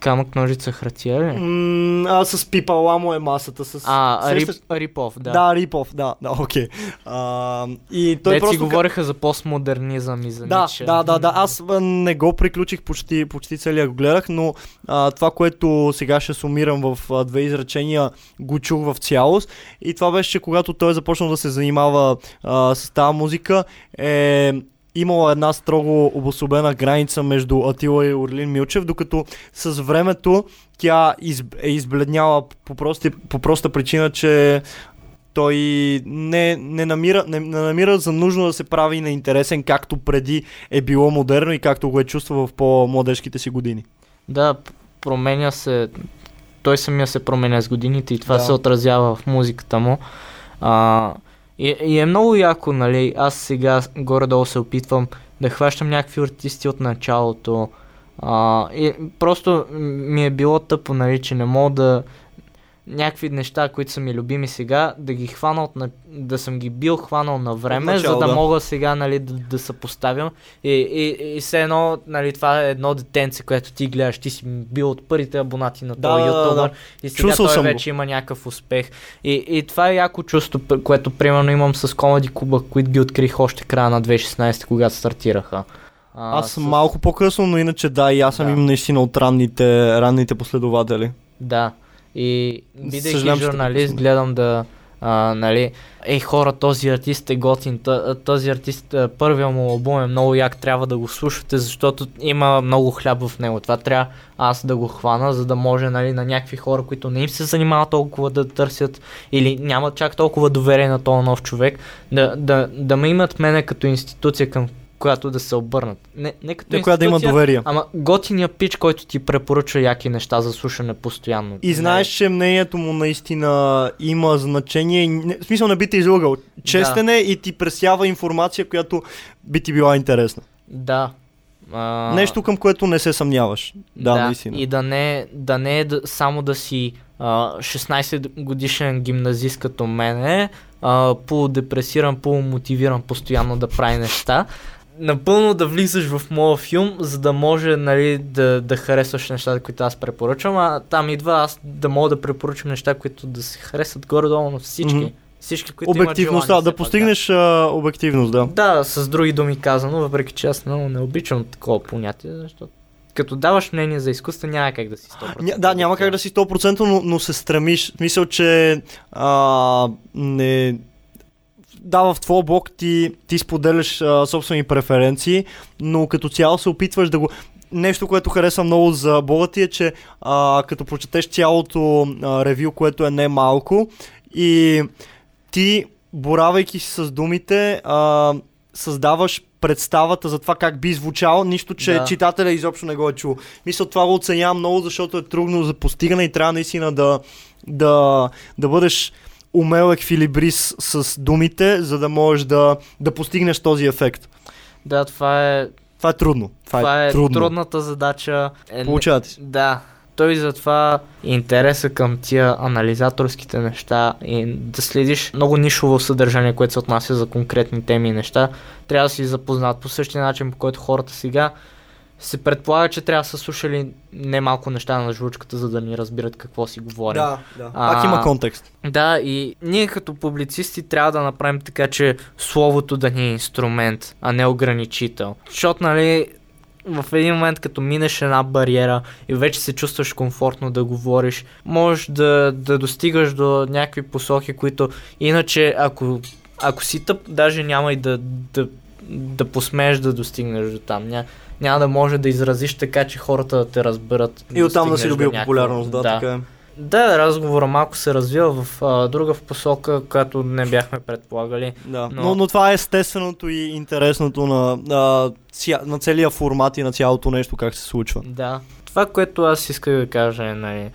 Камък, ножица, хартия ли? м, а, с пипала му е масата. С... А, рип, Сещаш- Рипов, да. Да, Рипов, да, да, окей. А, и той Той просто говореха за постмодернизъм и за да, Ницше. да, да, да. Аз не го приключих почти, почти целия го гледах, но а, това, което сега ще сумирам в а, две изречения, го чух в цялост. И това беше, че когато той е започнал да се занимава а, с тази музика, е имала една строго обособена граница между Атила и Орлин Милчев, докато с времето тя из, е избледняла по, прости, по проста причина, че той не, не, намира, не, не намира за нужно да се прави неинтересен, както преди е било модерно и както го е чувствал в по-младежките си години. Да, променя се. Той самия се променя с годините и това Да. се отразява в музиката му. А, и, и е много яко, нали? Аз сега горе-долу се опитвам да хващам някакви артисти от началото. А, и просто ми е било тъпо, нали, че не мога да някакви неща, които са ми любими сега, да ги хвана от на... да съм ги бил хванал на време, начало, за да, да. мога сега нали, да, да съпоставям. И, и, и все едно, нали, това е едно детенце, което ти гледаш, ти си бил от първите абонати на Да, този да, да, ютубър да. и сега Чувствал той съм го. вече има някакъв успех. И, и това е яко чувство, което примерно имам с Comedy Клуба, които ги открих още края на 2016, когато стартираха. А, Аз съм с- малко по-късно, но иначе да, и аз съм Да. им наистина от ранните, ранните последователи. Да. И бидейки те журналист, гледам да, а, нали, ей хора, този артист е готин, този артист, първия му албум е много як, трябва да го слушате, защото има много хляб в него. Това трябва аз да го хвана, за да може нали, на някакви хора, които не им се занимават толкова да търсят или нямат чак толкова доверие на този нов човек, да, да, да ме имат мене като институция, към която да се обърнат. Не, не като която да има доверие. Ама готиния пич, който ти препоръчва яки неща за слушане постоянно. И знаеш, че мнението му наистина има значение. Не, в смисъл не би те излъгал. Честен да. е и ти пресява информация, която би ти била интересна. Да. А... Нещо към което не се съмняваш. Да, да наистина. И да не, да не е да, само да си а, 16 годишен гимназист като мене, а, полумотивиран постоянно да прави неща, напълно да влизаш в моя филм, за да може нали, да, да харесваш нещата, които аз препоръчвам, а там идва аз да мога да препоръчам неща, които да се харесват горе-долу на всички. Mm-hmm. Всички, които Обективността, желание, да постигнеш а, обективност, да. Да, с други думи казано, въпреки че аз много не обичам такова понятие, защото като даваш мнение за изкуство, няма как да си 100%. Ня, да, няма как да си 100%, но, но се стремиш. Смисъл, че а, не, да, в твоя блог ти, ти споделяш а, собствени преференции, но като цяло се опитваш да го... Нещо, което хареса много за блога ти е, че а, като прочетеш цялото а, ревю, което е не малко и ти, боравайки си с думите, а, създаваш представата за това как би звучало, нищо, че да. читателя изобщо не го е чул. Мисля, това го оценявам много, защото е трудно за постигане и трябва наистина да, да, да бъдеш умел еквилибрис с думите, за да можеш да, да постигнеш този ефект. Да, това е... Това е трудно. Това, това е, е трудно. трудната задача. Е, Получавате си. Да. Той затова интереса към тия анализаторските неща и да следиш много нишово съдържание, което се отнася за конкретни теми и неща, трябва да си запознат по същия начин, по който хората сега се предполага, че трябва да са слушали немалко неща на жлучката, за да ни разбират какво си говорим. Да, да. А, Пак има контекст. Да, и ние като публицисти трябва да направим така, че словото да ни е инструмент, а не ограничител. Защото, нали, в един момент, като минеш една бариера и вече се чувстваш комфортно да говориш, можеш да, да достигаш до някакви посоки, които иначе, ако, ако си тъп, даже няма и да, да, да посмееш да достигнеш до там. Ня, няма да може да изразиш така, че хората да те разберат. И да оттам да си добил популярност, да, да, така е. Да, разговора малко се развива в а, друга в посока, която не бяхме предполагали. Да. Но... Но, но това е естественото и интересното на, на, на целия формат и на цялото нещо, как се случва. Да. Това, което аз исках да кажа е, нали,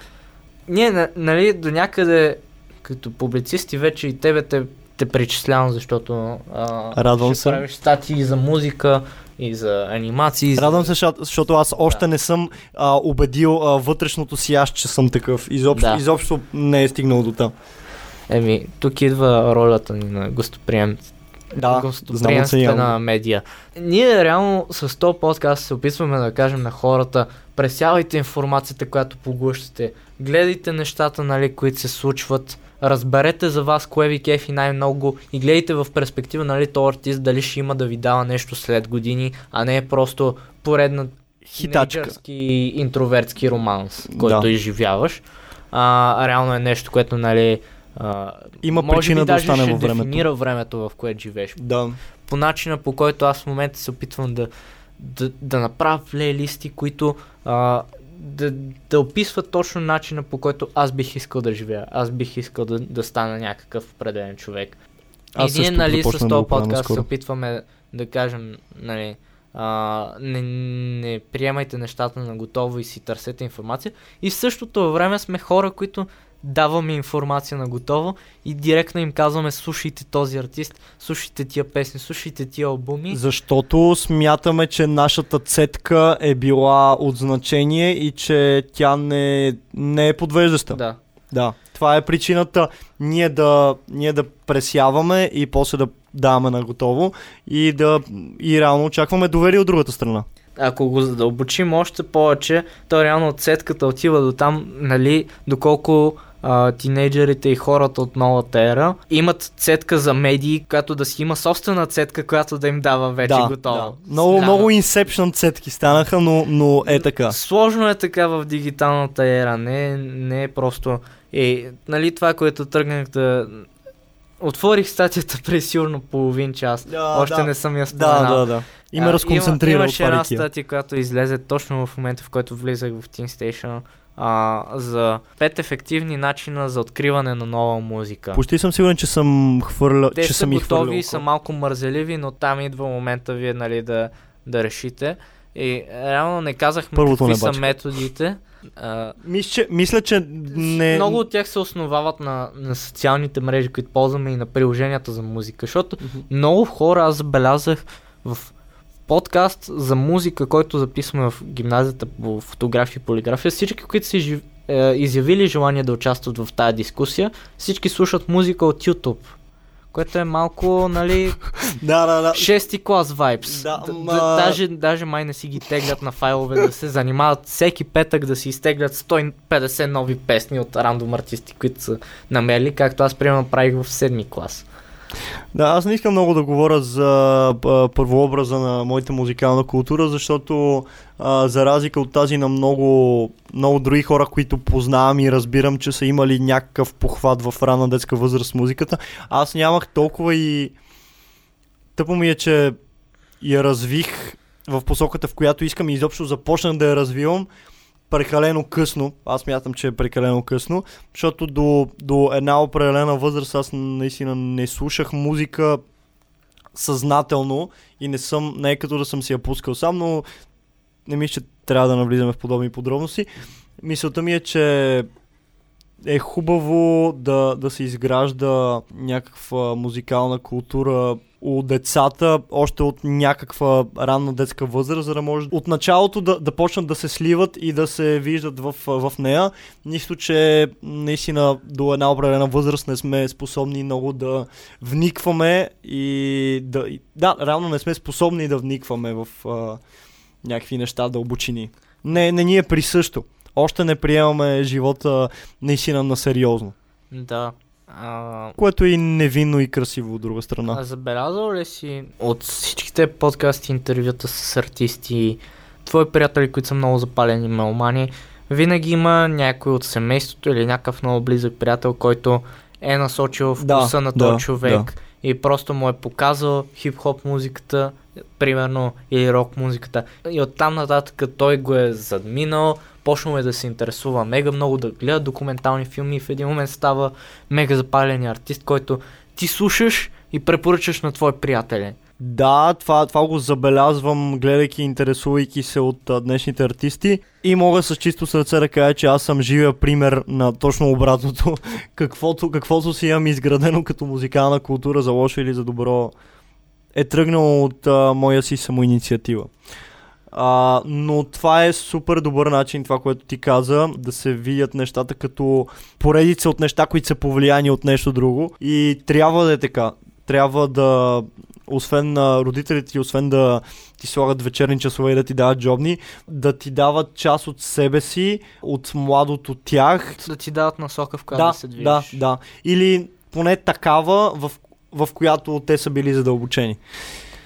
ние, нали, до някъде като публицисти вече и тебе те, те причислявам, защото а, Радвам ще се. правиш статии за музика, и за анимации. Радвам се, защото аз още да. не съм а, убедил а, вътрешното си аз, че съм такъв. Изобщо, да. изобщо не е стигнал до там. Еми, тук идва ролята ни на гостоприем. Да, гостоприемствена медия. Ние реално с този подкаст се опитваме да кажем на хората, пресявайте информацията, която поглъщате, гледайте нещата, нали, които се случват, разберете за вас кое ви кефи най-много и гледайте в перспектива, нали, този артист дали ще има да ви дава нещо след години, а не е просто поредна хитачка. интровертски романс, който да. изживяваш. А, реално е нещо, което, нали, а, има може причина би да остане във времето. дефинира времето, в което живееш. Да. По начина, по който аз в момента се опитвам да, да, да направя плейлисти, които а, да, да описва точно начина по който аз бих искал да живея. Аз бих искал да, да стана някакъв определен човек. Аз и ние, нали, с този подкаст се опитваме да кажем, нали, а, не, не приемайте нещата на готово и си търсете информация. И в същото време сме хора, които даваме информация на готово и директно им казваме слушайте този артист, слушайте тия песни, слушайте тия албуми. Защото смятаме, че нашата цетка е била от значение и че тя не, не е подвеждаща. Да. Да. Това е причината ние да, ние да пресяваме и после да даваме на готово и да и реално очакваме доверие от другата страна ако го задълбочим още повече, то реално отсетката отива до там, нали, доколко а, тинейджерите и хората от новата ера имат цетка за медии, която да си има собствена цетка, която да им дава вече да, готово. Да. Много, да. много инсепшн цетки станаха, но, но е така. Сложно е така в дигиталната ера, не, не е просто... Е, нали това, което тръгнах да отворих статията през сигурно половин час. Да, Още да. не съм я Да, споменал. да, да. И ме А, разконцентрира има, Имаше една статия, която излезе точно в момента, в който влизах в Teen Station, а, за пет ефективни начина за откриване на нова музика. Почти съм сигурен, че съм хвърля, Те че са съм готови хвърлял. и са малко мързеливи, но там идва момента вие нали, да, да решите. И реално не казахме Първото какви не са бачка. методите. А, Мисля, че, мисля, че не... Много от тях се основават на, на социалните мрежи, които ползваме и на приложенията за музика, защото Мгм. много хора аз забелязах в подкаст за музика, който записваме в гимназията по фотография и полиграфия, всички, които са изжив- е, изявили желание да участват в тази дискусия, всички слушат музика от YouTube. Което е малко, нали, Да, да, да. шести клас вайбс. Да, ма- даже, даже май не си ги теглят на файлове да се занимават всеки петък да си изтеглят 150 нови песни от рандом артисти, които са намерили, както аз примерно правих в седми клас. Да, аз не искам много да говоря за а, първообраза на моята музикална култура, защото а, за разлика от тази на много, много други хора, които познавам и разбирам, че са имали някакъв похват в ранна детска възраст с музиката, аз нямах толкова и... Тъпо ми е, че я развих в посоката, в която искам и изобщо започнах да я развивам прекалено късно. Аз мятам, че е прекалено късно, защото до, до една определена възраст аз наистина не слушах музика съзнателно и не съм, не е като да съм си я пускал сам, но не мисля, че трябва да навлизаме в подобни подробности. Мисълта ми е, че е хубаво да, да се изгражда някаква музикална култура у децата още от някаква ранна детска възраст, за да може от началото да, да почнат да се сливат и да се виждат в, в нея. Нищо, че наистина до една определена възраст не сме способни много да вникваме и да... Да, реално не сме способни да вникваме в а, някакви неща дълбочини. Не, не ни е присъщо. Още не приемаме живота наистина на сериозно. Да. А, Което е и невинно и красиво от друга страна. а забелязал ли си от всичките подкасти, интервюта с артисти, твои приятели, които са много запалени меломани, винаги има някой от семейството или някакъв много близък приятел, който е насочил Да, вкуса на да, този човек и просто му е показал хип-хоп музиката, примерно, или рок музиката. И оттам нататък той го е задминал, почнал е да се интересува мега много, да гледа документални филми и в един момент става мега запален артист, който ти слушаш и препоръчаш на твои приятели. Да, това, това го забелязвам, гледайки, интересувайки се от а, днешните артисти. И мога с чисто сърце да кажа, че аз съм живия пример на точно обратното. каквото, каквото си имам изградено като музикална култура, за лошо или за добро, е тръгнало от а, моя си самоинициатива. А, но това е супер добър начин, това, което ти каза, да се видят нещата като поредица от неща, които са повлияни от нещо друго. И трябва да е така. Трябва да, освен на родителите ти, освен да ти слагат вечерни часове и да ти дават джобни, да ти дават част от себе си, от младото тях. Да ти дадат насока, в която Да, да се движиш. да, да. Или поне такава, в, в която те са били задълбочени.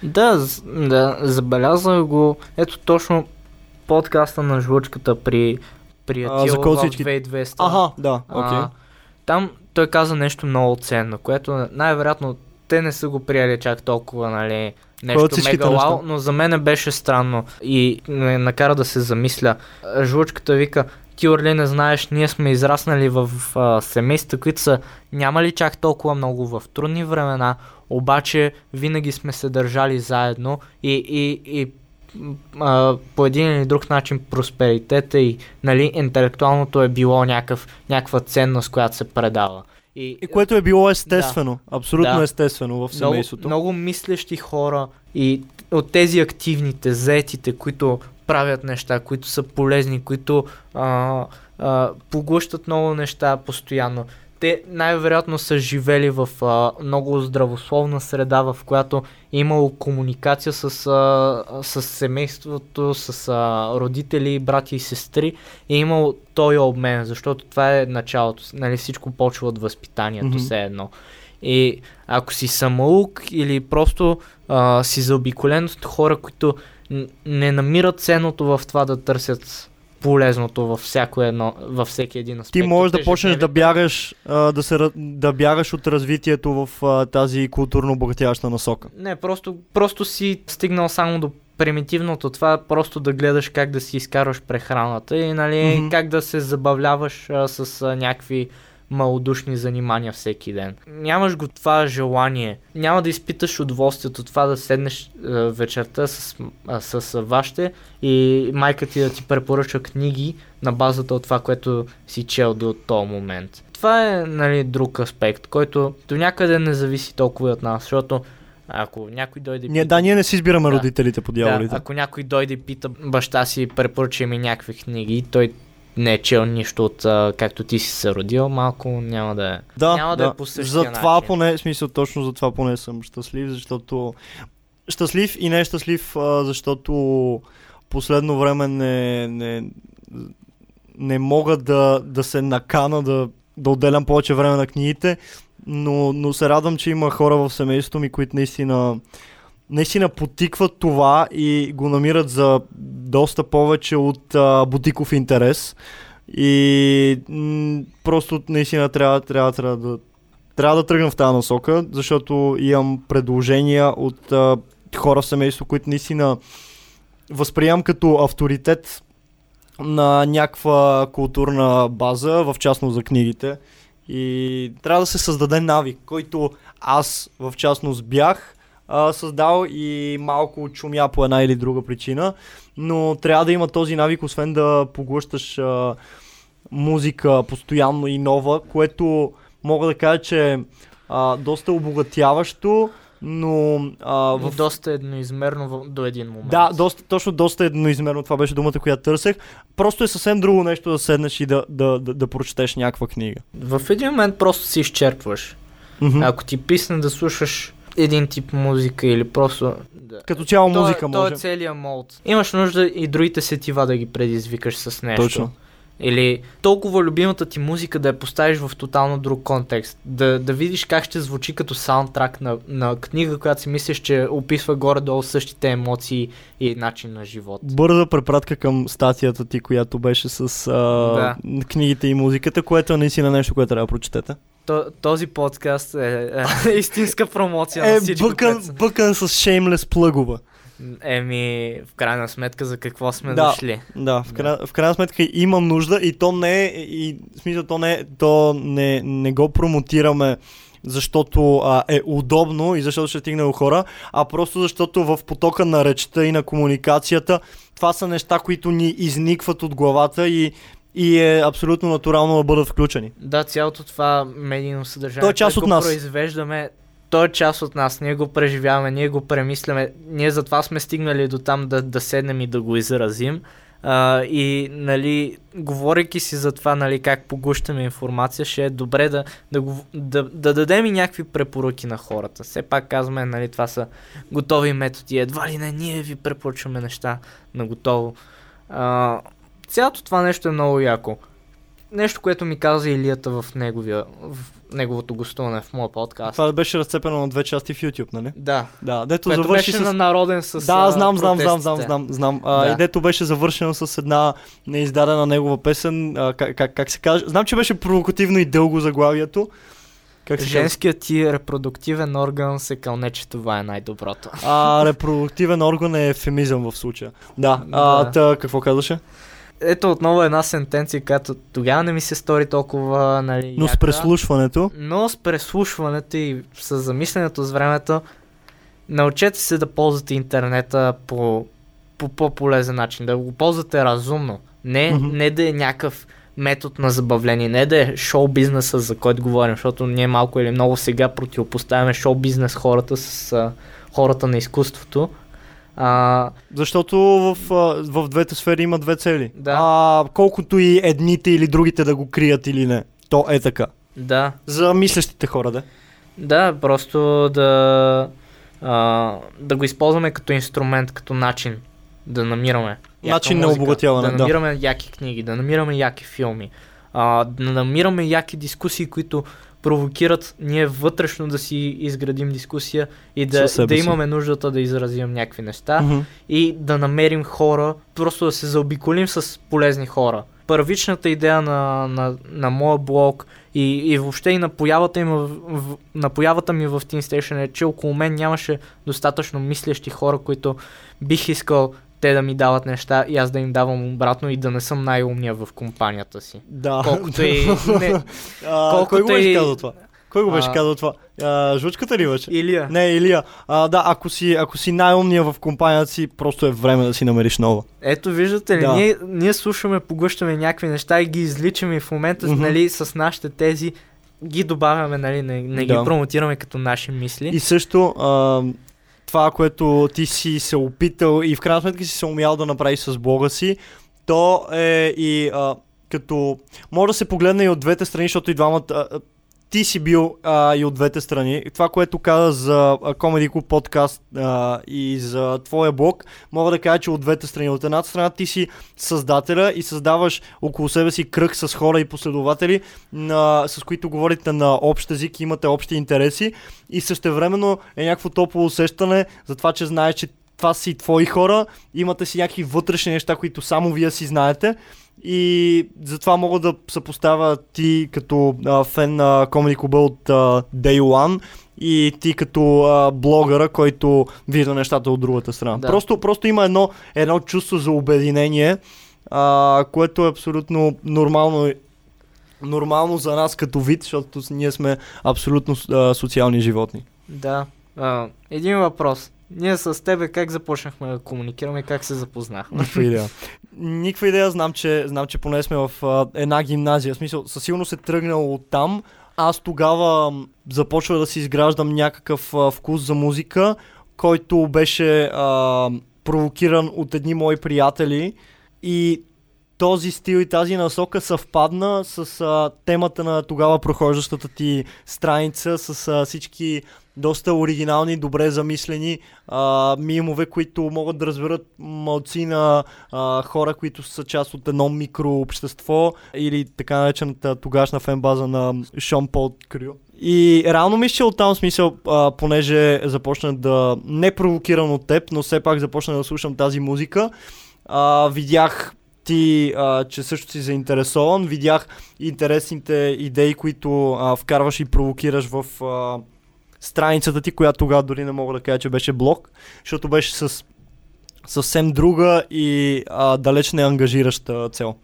Да, да, забелязах го. Ето точно подкаста на жлъчката при приятел за кой в всички- 2200. Ага, да, окей. А, там той каза нещо много ценно, което най-вероятно те не са го приели чак толкова, нали, нещо мега вау, но за мен беше странно и ме накара да се замисля. Жлъчката вика, ти Орли не знаеш, ние сме израснали в а, семейства, които са нямали чак толкова много в трудни времена, обаче винаги сме се държали заедно и, и, и а, по един или друг начин просперитета и нали, интелектуалното е било някакъв, някаква ценност, която се предава. И, И което е било естествено, абсолютно Да. естествено в много, семейството. много мислещи хора и от тези активните, заетите, които правят неща, които са полезни, които а, а, поглъщат много неща постоянно. Те най-вероятно са живели в а, много здравословна среда, в която е имало комуникация с, а, с семейството, с а, родители, брати и сестри. И е имало този обмен, защото това е началото. Нали, всичко почва от възпитанието, Мгм. все едно. И ако си самоук или просто а, си заобиколен от хора, които не намират ценното в това да търсят полезното във всяко едно, във всеки един аспект. Ти можеш да почнеш да бягаш, а, да, се, да бягаш от развитието в а, тази културно обогатяваща насока. Не, просто, просто си стигнал само до примитивното това, просто да гледаш как да си изкарваш прехраната и нали, Мгм. как да се забавляваш а, с а, някакви малодушни занимания всеки ден. Нямаш го това желание, няма да изпиташ удоволствието това да седнеш а, вечерта с, а, с вашите и майка ти да ти препоръча книги на базата от това, което си чел до този момент. Това е нали, друг аспект, който до някъде не зависи толкова от нас, защото ако някой дойде Ние, да, ние не си избираме Да. родителите по дяволите. да, ако някой дойде и пита баща си, препоръча ми някакви книги, той не е чел нищо от а, както ти си се родил, малко няма да е. Да, Няма да е по същия За това начин. поне, смисъл точно за това поне съм щастлив, защото щастлив и не щастлив, а, защото последно време не, не, не мога да, да се накана да, да отделям повече време на книгите, но, но се радвам, че има хора в семейството ми, които наистина наистина потикват това и го намират за доста повече от а, бутиков интерес. И м- просто наистина трябва, трябва, трябва да трябва да тръгна в тази насока, защото имам предложения от а, хора в семейство, които наистина възприемам като авторитет на някаква културна база, в частност за книгите. И трябва да се създаде навик, който аз в частност бях а, създал и малко чумя по една или друга причина, но трябва да има този навик, освен да поглъщаш а, музика постоянно и нова, което мога да кажа, че а, доста обогатяващо, но а, В... доста едноизмерно до един момент. Да, доста, точно доста едноизмерно, това беше думата, която търсех. Просто е съвсем друго нещо да седнеш и да, да, да, да прочетеш някаква книга. В един момент просто си изчерпваш. Мгм. Ако ти писне да слушаш един тип музика или просто... Да. Като цяло То е- музика то може. е целият молд. Имаш нужда и другите сетива да ги предизвикаш с нещо. Точно. Или толкова любимата ти музика да я поставиш в тотално друг контекст. Да, да видиш как ще звучи като саундтрак на, на книга, която си мислиш, че описва горе-долу същите емоции и начин на живот. Бърза препратка към статията ти, която беше с а, книгите и музиката, което е наистина нещо, което трябва да прочетете. То, този подкаст е, е истинска промоция на Е, всичко. бъкан, което са- бъкан с шеймлес плъгова. Еми, в крайна сметка за какво сме Да. дошли. Да, в, Да. край, в крайна сметка имам нужда и то не е, и, в смисъл, то не, е- то не, не го промотираме защото а, е удобно и защото ще стигне до хора, а просто защото в потока на речта и на комуникацията това са неща, които ни изникват от главата и, и е абсолютно натурално да бъдат включени. Да, цялото това медийно съдържание, То е част от нас. произвеждаме, то е част от нас, ние го преживяваме, ние го премисляме, ние затова сме стигнали до там да, да седнем и да го изразим. А, и, нали, говорейки си за това, нали, как поглъщаме информация, ще е добре да, да, да, да дадем и някакви препоръки на хората. Все пак казваме, нали, това са готови методи, едва ли не, ние ви препоръчваме неща на готово. А, цялото това нещо е много яко. Нещо, което ми каза Илията в, неговия, в неговото гостуване в моя подкаст. Това беше разцепено на две части в YouTube, нали? Да. Да, дето Което завърши беше с... на народен с Да, а, знам, знам, знам, знам, знам, знам. А, Да. И дето беше завършено с една неиздадена негова песен, а, как, как, как се каже. Знам, че беше провокативно и дълго заглавието. Как се? Женският ти репродуктивен орган се кълне, че това е най-доброто. А, репродуктивен орган е ефемизъм в случая. Да, а, Да. Та, какво казваше? Ето отново една сентенция, която тогава не ми се стори толкова, нали, Но с яка. преслушването. Но с преслушването и с замисленето с времето, научете се да ползвате интернета по, по по-полезен начин, да го ползвате разумно. Не, Мгм. не да е някакъв метод на забавление, не да е шоу бизнеса, за който говорим, защото ние малко или много сега противопоставяме шоу бизнес хората с а, хората на изкуството. А, Защото в, в двете сфери има две цели. Да. А, колкото и едните или другите да го крият или не. То е така. да, За мислещите хора, да. Да, просто да, а, да го използваме като инструмент, като начин да намираме. Начин на музика, обогатяване, Да да. намираме яки книги, да намираме яки филми, а, да намираме яки дискусии, които провокират ние вътрешно да си изградим дискусия и да, да имаме нуждата да изразим някакви неща Мгм. и да намерим хора, просто да се заобиколим с полезни хора. Първичната идея на, на, на моя блог и, и въобще и на появата, им в, в, на появата ми в Teen Station е, че около мен нямаше достатъчно мислещи хора, които бих искал те да ми дават неща и аз да им давам обратно и да не съм най-умния в компанията си. Да. Колкото и... Не, а, колкото кой го беше и- казал това? Кой го беше А. казал това? А, жучката ли беше? Илия. Не, Илия. А, да, ако си, ако си най-умния в компанията си, просто е време да си намериш нова. Ето виждате ли, Да. ние, ние слушаме, поглъщаме някакви неща и ги изличаме и в момента, Мгм. нали, с нашите тези ги добавяме, нали, не, не Да. ги промотираме като наши мисли. И също а, това, което ти си се опитал и в крайна сметка си се умял да направиш с блога си, то е и а, като може да се погледне и от двете страни, защото и двамата ти си бил а, и от двете страни. Това, което каза за Comedy Club подкаст а, и за твоя блог, мога да кажа, че от двете страни. От едната страна ти си създателя и създаваш около себе си кръг с хора и последователи, на, с които говорите на общ език имате общи интереси и същевременно е някакво топло усещане за това, че знаеш, че това са и твои хора, имате си някакви вътрешни неща, които само вие си знаете и затова мога да съпоставя ти като а, фен на Comedy Club от а, Day One и ти като а, блогъра, който вижда нещата от другата страна. Да. Просто, просто има едно, едно чувство за обединение, а, което е абсолютно нормално нормално за нас като вид, защото ние сме абсолютно а, социални животни. Да. А, един въпрос. Ние с тебе как започнахме да комуникираме как се запознахме? Никаква идея. Никаква идея, знам, че, знам, че поне сме в а, една гимназия. В смисъл, със сигурност е тръгнал от там. Аз тогава м, започвах да си изграждам някакъв а, вкус за музика, който беше а, провокиран от едни мои приятели и този стил и тази насока съвпадна с а, темата на тогава прохождащата ти страница, с а, всички доста оригинални, добре замислени а, мимове, които могат да разберат малци на а, хора, които са част от едно микрообщество или така наречената тогашна фенбаза на Шон Пол Крю. И реално мисля, че оттам смисъл, а, понеже започна да, не провокиран от теб, но все пак започна да слушам тази музика, а, видях ти, а, че също си заинтересован, видях интересните идеи, които а, вкарваш и провокираш в а, страницата ти, която тогава дори не мога да кажа, че беше блог, защото беше с съвсем друга и а, далеч не ангажираща цел.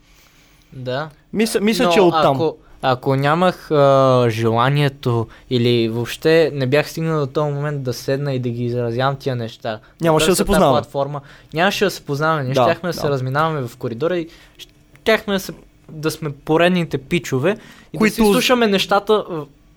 Да. Мисля, мисля Но че оттам. Ако, ако нямах а, желанието или въобще не бях стигнал до този момент да седна и да ги изразявам тия неща. Нямаше да се познаваме. Платформа, нямаше да се познаваме. Ние Да, щяхме да, да. се разминаваме в коридора и щяхме да, се, да сме поредните пичове и Които- да си слушаме нещата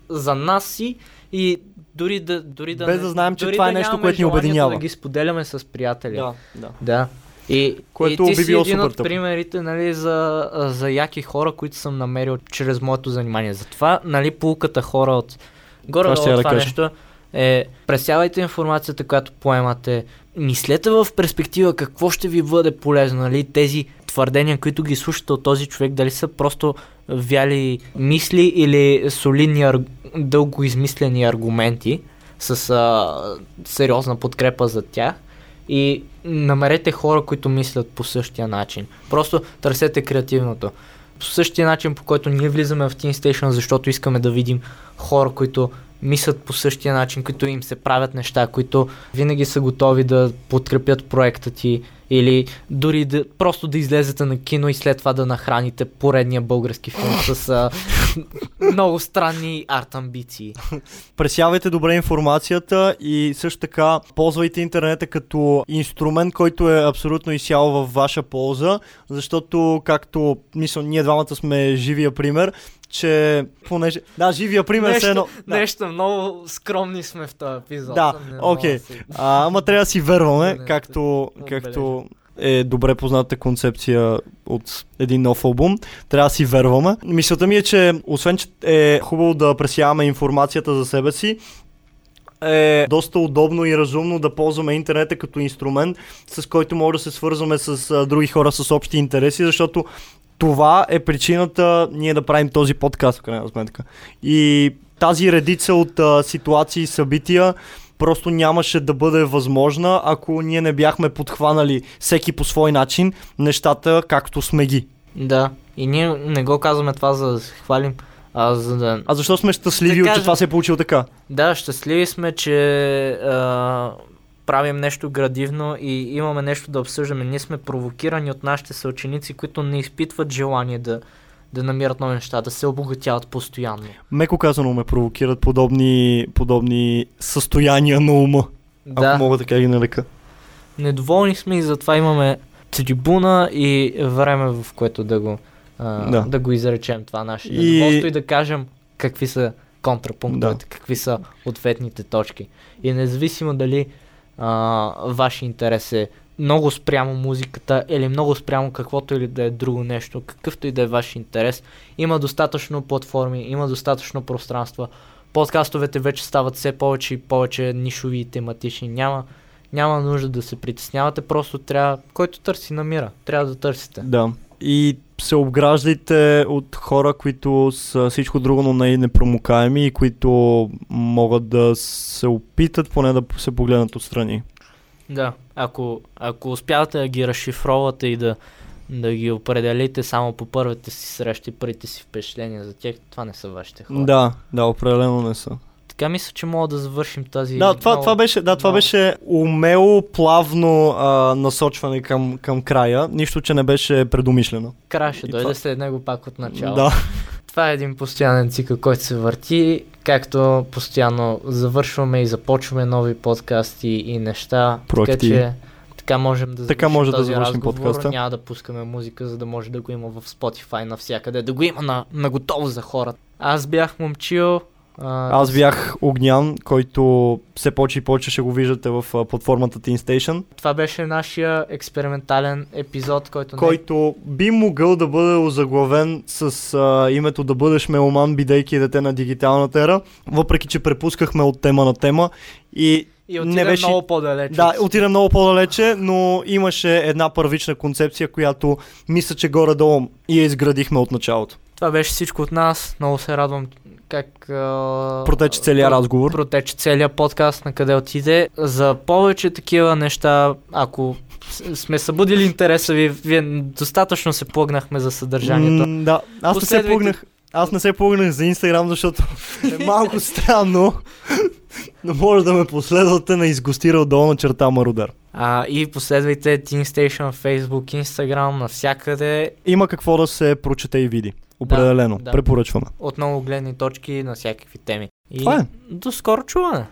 за нас си и дори да, дори да Без не- да знаем, че дори това е да нещо, което ни обединява. Да ги споделяме с приятели. Да, да. Да. И, Което и ти би си един от тъпо. примерите нали, за, за яки хора, които съм намерил чрез моето занимание. Затова, нали, полуката хора от горе Това да това кажа. нещо е пресявайте информацията, която поемате. Мислете в перспектива какво ще ви бъде полезно, нали, тези твърдения, които ги слушате от този човек, дали са просто вяли мисли или солидни, дълго измислени аргументи с а, сериозна подкрепа за тях и намерете хора, които мислят по същия начин. Просто търсете креативното. По същия начин, по който ние влизаме в Teen Station, защото искаме да видим хора, които мислят по същия начин, които им се правят неща, които винаги са готови да подкрепят проекта ти или дори да, просто да излезете на кино и след това да нахраните поредния български филм с а, много странни арт амбиции. Пресявайте добре информацията и също така ползвайте интернета като инструмент, който е абсолютно изцяло в ваша полза, защото както мисля, ние двамата сме живия пример, че понеже... Да, живия пример нещо, е едно... Да. нещо много скромни сме в този епизод. Да, окей. си- А, ама трябва да си верваме, Не, както, както е добре позната концепция от един нов албум. Трябва да си верваме. Мисълта ми е, че освен, че е хубаво да пресяваме информацията за себе си, е доста удобно и разумно да ползваме интернета като инструмент, с който може да се свързваме с а, други хора с общи интереси, защото това е причината ние да правим този подкаст, в крайна сметка. И тази редица от а, ситуации и събития просто нямаше да бъде възможна, ако ние не бяхме подхванали всеки по свой начин нещата, както сме ги. Да, и ние не го казваме това за да се хвалим, а за да... А защо сме щастливи, Да че кажем- това се е получило така? Да, щастливи сме, че а, правим нещо градивно и имаме нещо да обсъждаме. Ние сме провокирани от нашите съученици, които не изпитват желание да, да намират нови неща, да се обогатяват постоянно. Меко казано ме провокират подобни, подобни състояния на ума, Да, ако мога така ги нарека. недоволни сме и затова имаме трибуна и време, в което да го, а, Да. да. го изречем това наше И- недоволство и да кажем какви са контрапунктовете, какви са ответните точки. И независимо дали а, вашия интерес много спрямо музиката или много спрямо каквото или да е друго нещо, какъвто и да е ваш интерес, има достатъчно платформи, има достатъчно пространства. Подкастовете вече стават все повече и повече нишови и тематични. Няма, няма нужда да се притеснявате, просто трябва, който търси, намира. Трябва да търсите. Да. И се обграждайте от хора, които са всичко друго, но не и непромокаеми и които могат да се опитат поне да се погледнат отстрани. Да, ако, ако успявате да ги разшифровате и да, да ги определите само по първите си срещи, първите си впечатления за тях, това не са вашите хора. Да, да, определено не са. Така мисля, че мога да завършим тази... Да, това, много- това беше, да, това много- беше умело, плавно а, насочване към, към края, нищо, че не беше предумишлено. Края ще дойде това- след него пак от начало. Да, Това е един постоянен цикъл, който се върти, както постоянно завършваме и започваме нови подкасти и неща. Проекти. Така че така можем да Така може да завършим разговор. подкаста. Няма да пускаме музика, за да може да го има в Spotify навсякъде, да го има на, на готово за хората. Аз бях момчил. А, аз бях Огнян, който все повече и повече ще го виждате в а, платформата Teen Station, Това беше нашия експериментален епизод, който, който би могъл да бъде озаглавен с а, името да бъдеш меломан, бидейки дете на дигиталната ера, въпреки че препускахме от тема на тема и не, и не отиде беше- много по-далече. Да, от- отида много по-далече, но имаше една първична концепция, която мисля, че горе-долу и я изградихме от началото. Това беше всичко от нас. Много се радвам как... А... Протече целият разговор. Протече целият подкаст на къде отиде. За повече такива неща, ако сме събудили интереса ви, вие достатъчно се плъгнахме за съдържанието. М, да, аз не се Последвайте. плъгнах. Аз не се плъгнах за Инстаграм, защото е малко странно. Но може да ме последвате на изгостира долу на черта Марудер. А, и последвайте Teen Station, Facebook, Instagram, навсякъде. Има какво да се прочете и види. Определено. да. Препоръчваме. Отново гледни точки на всякакви теми. И Това е. до скоро чуване!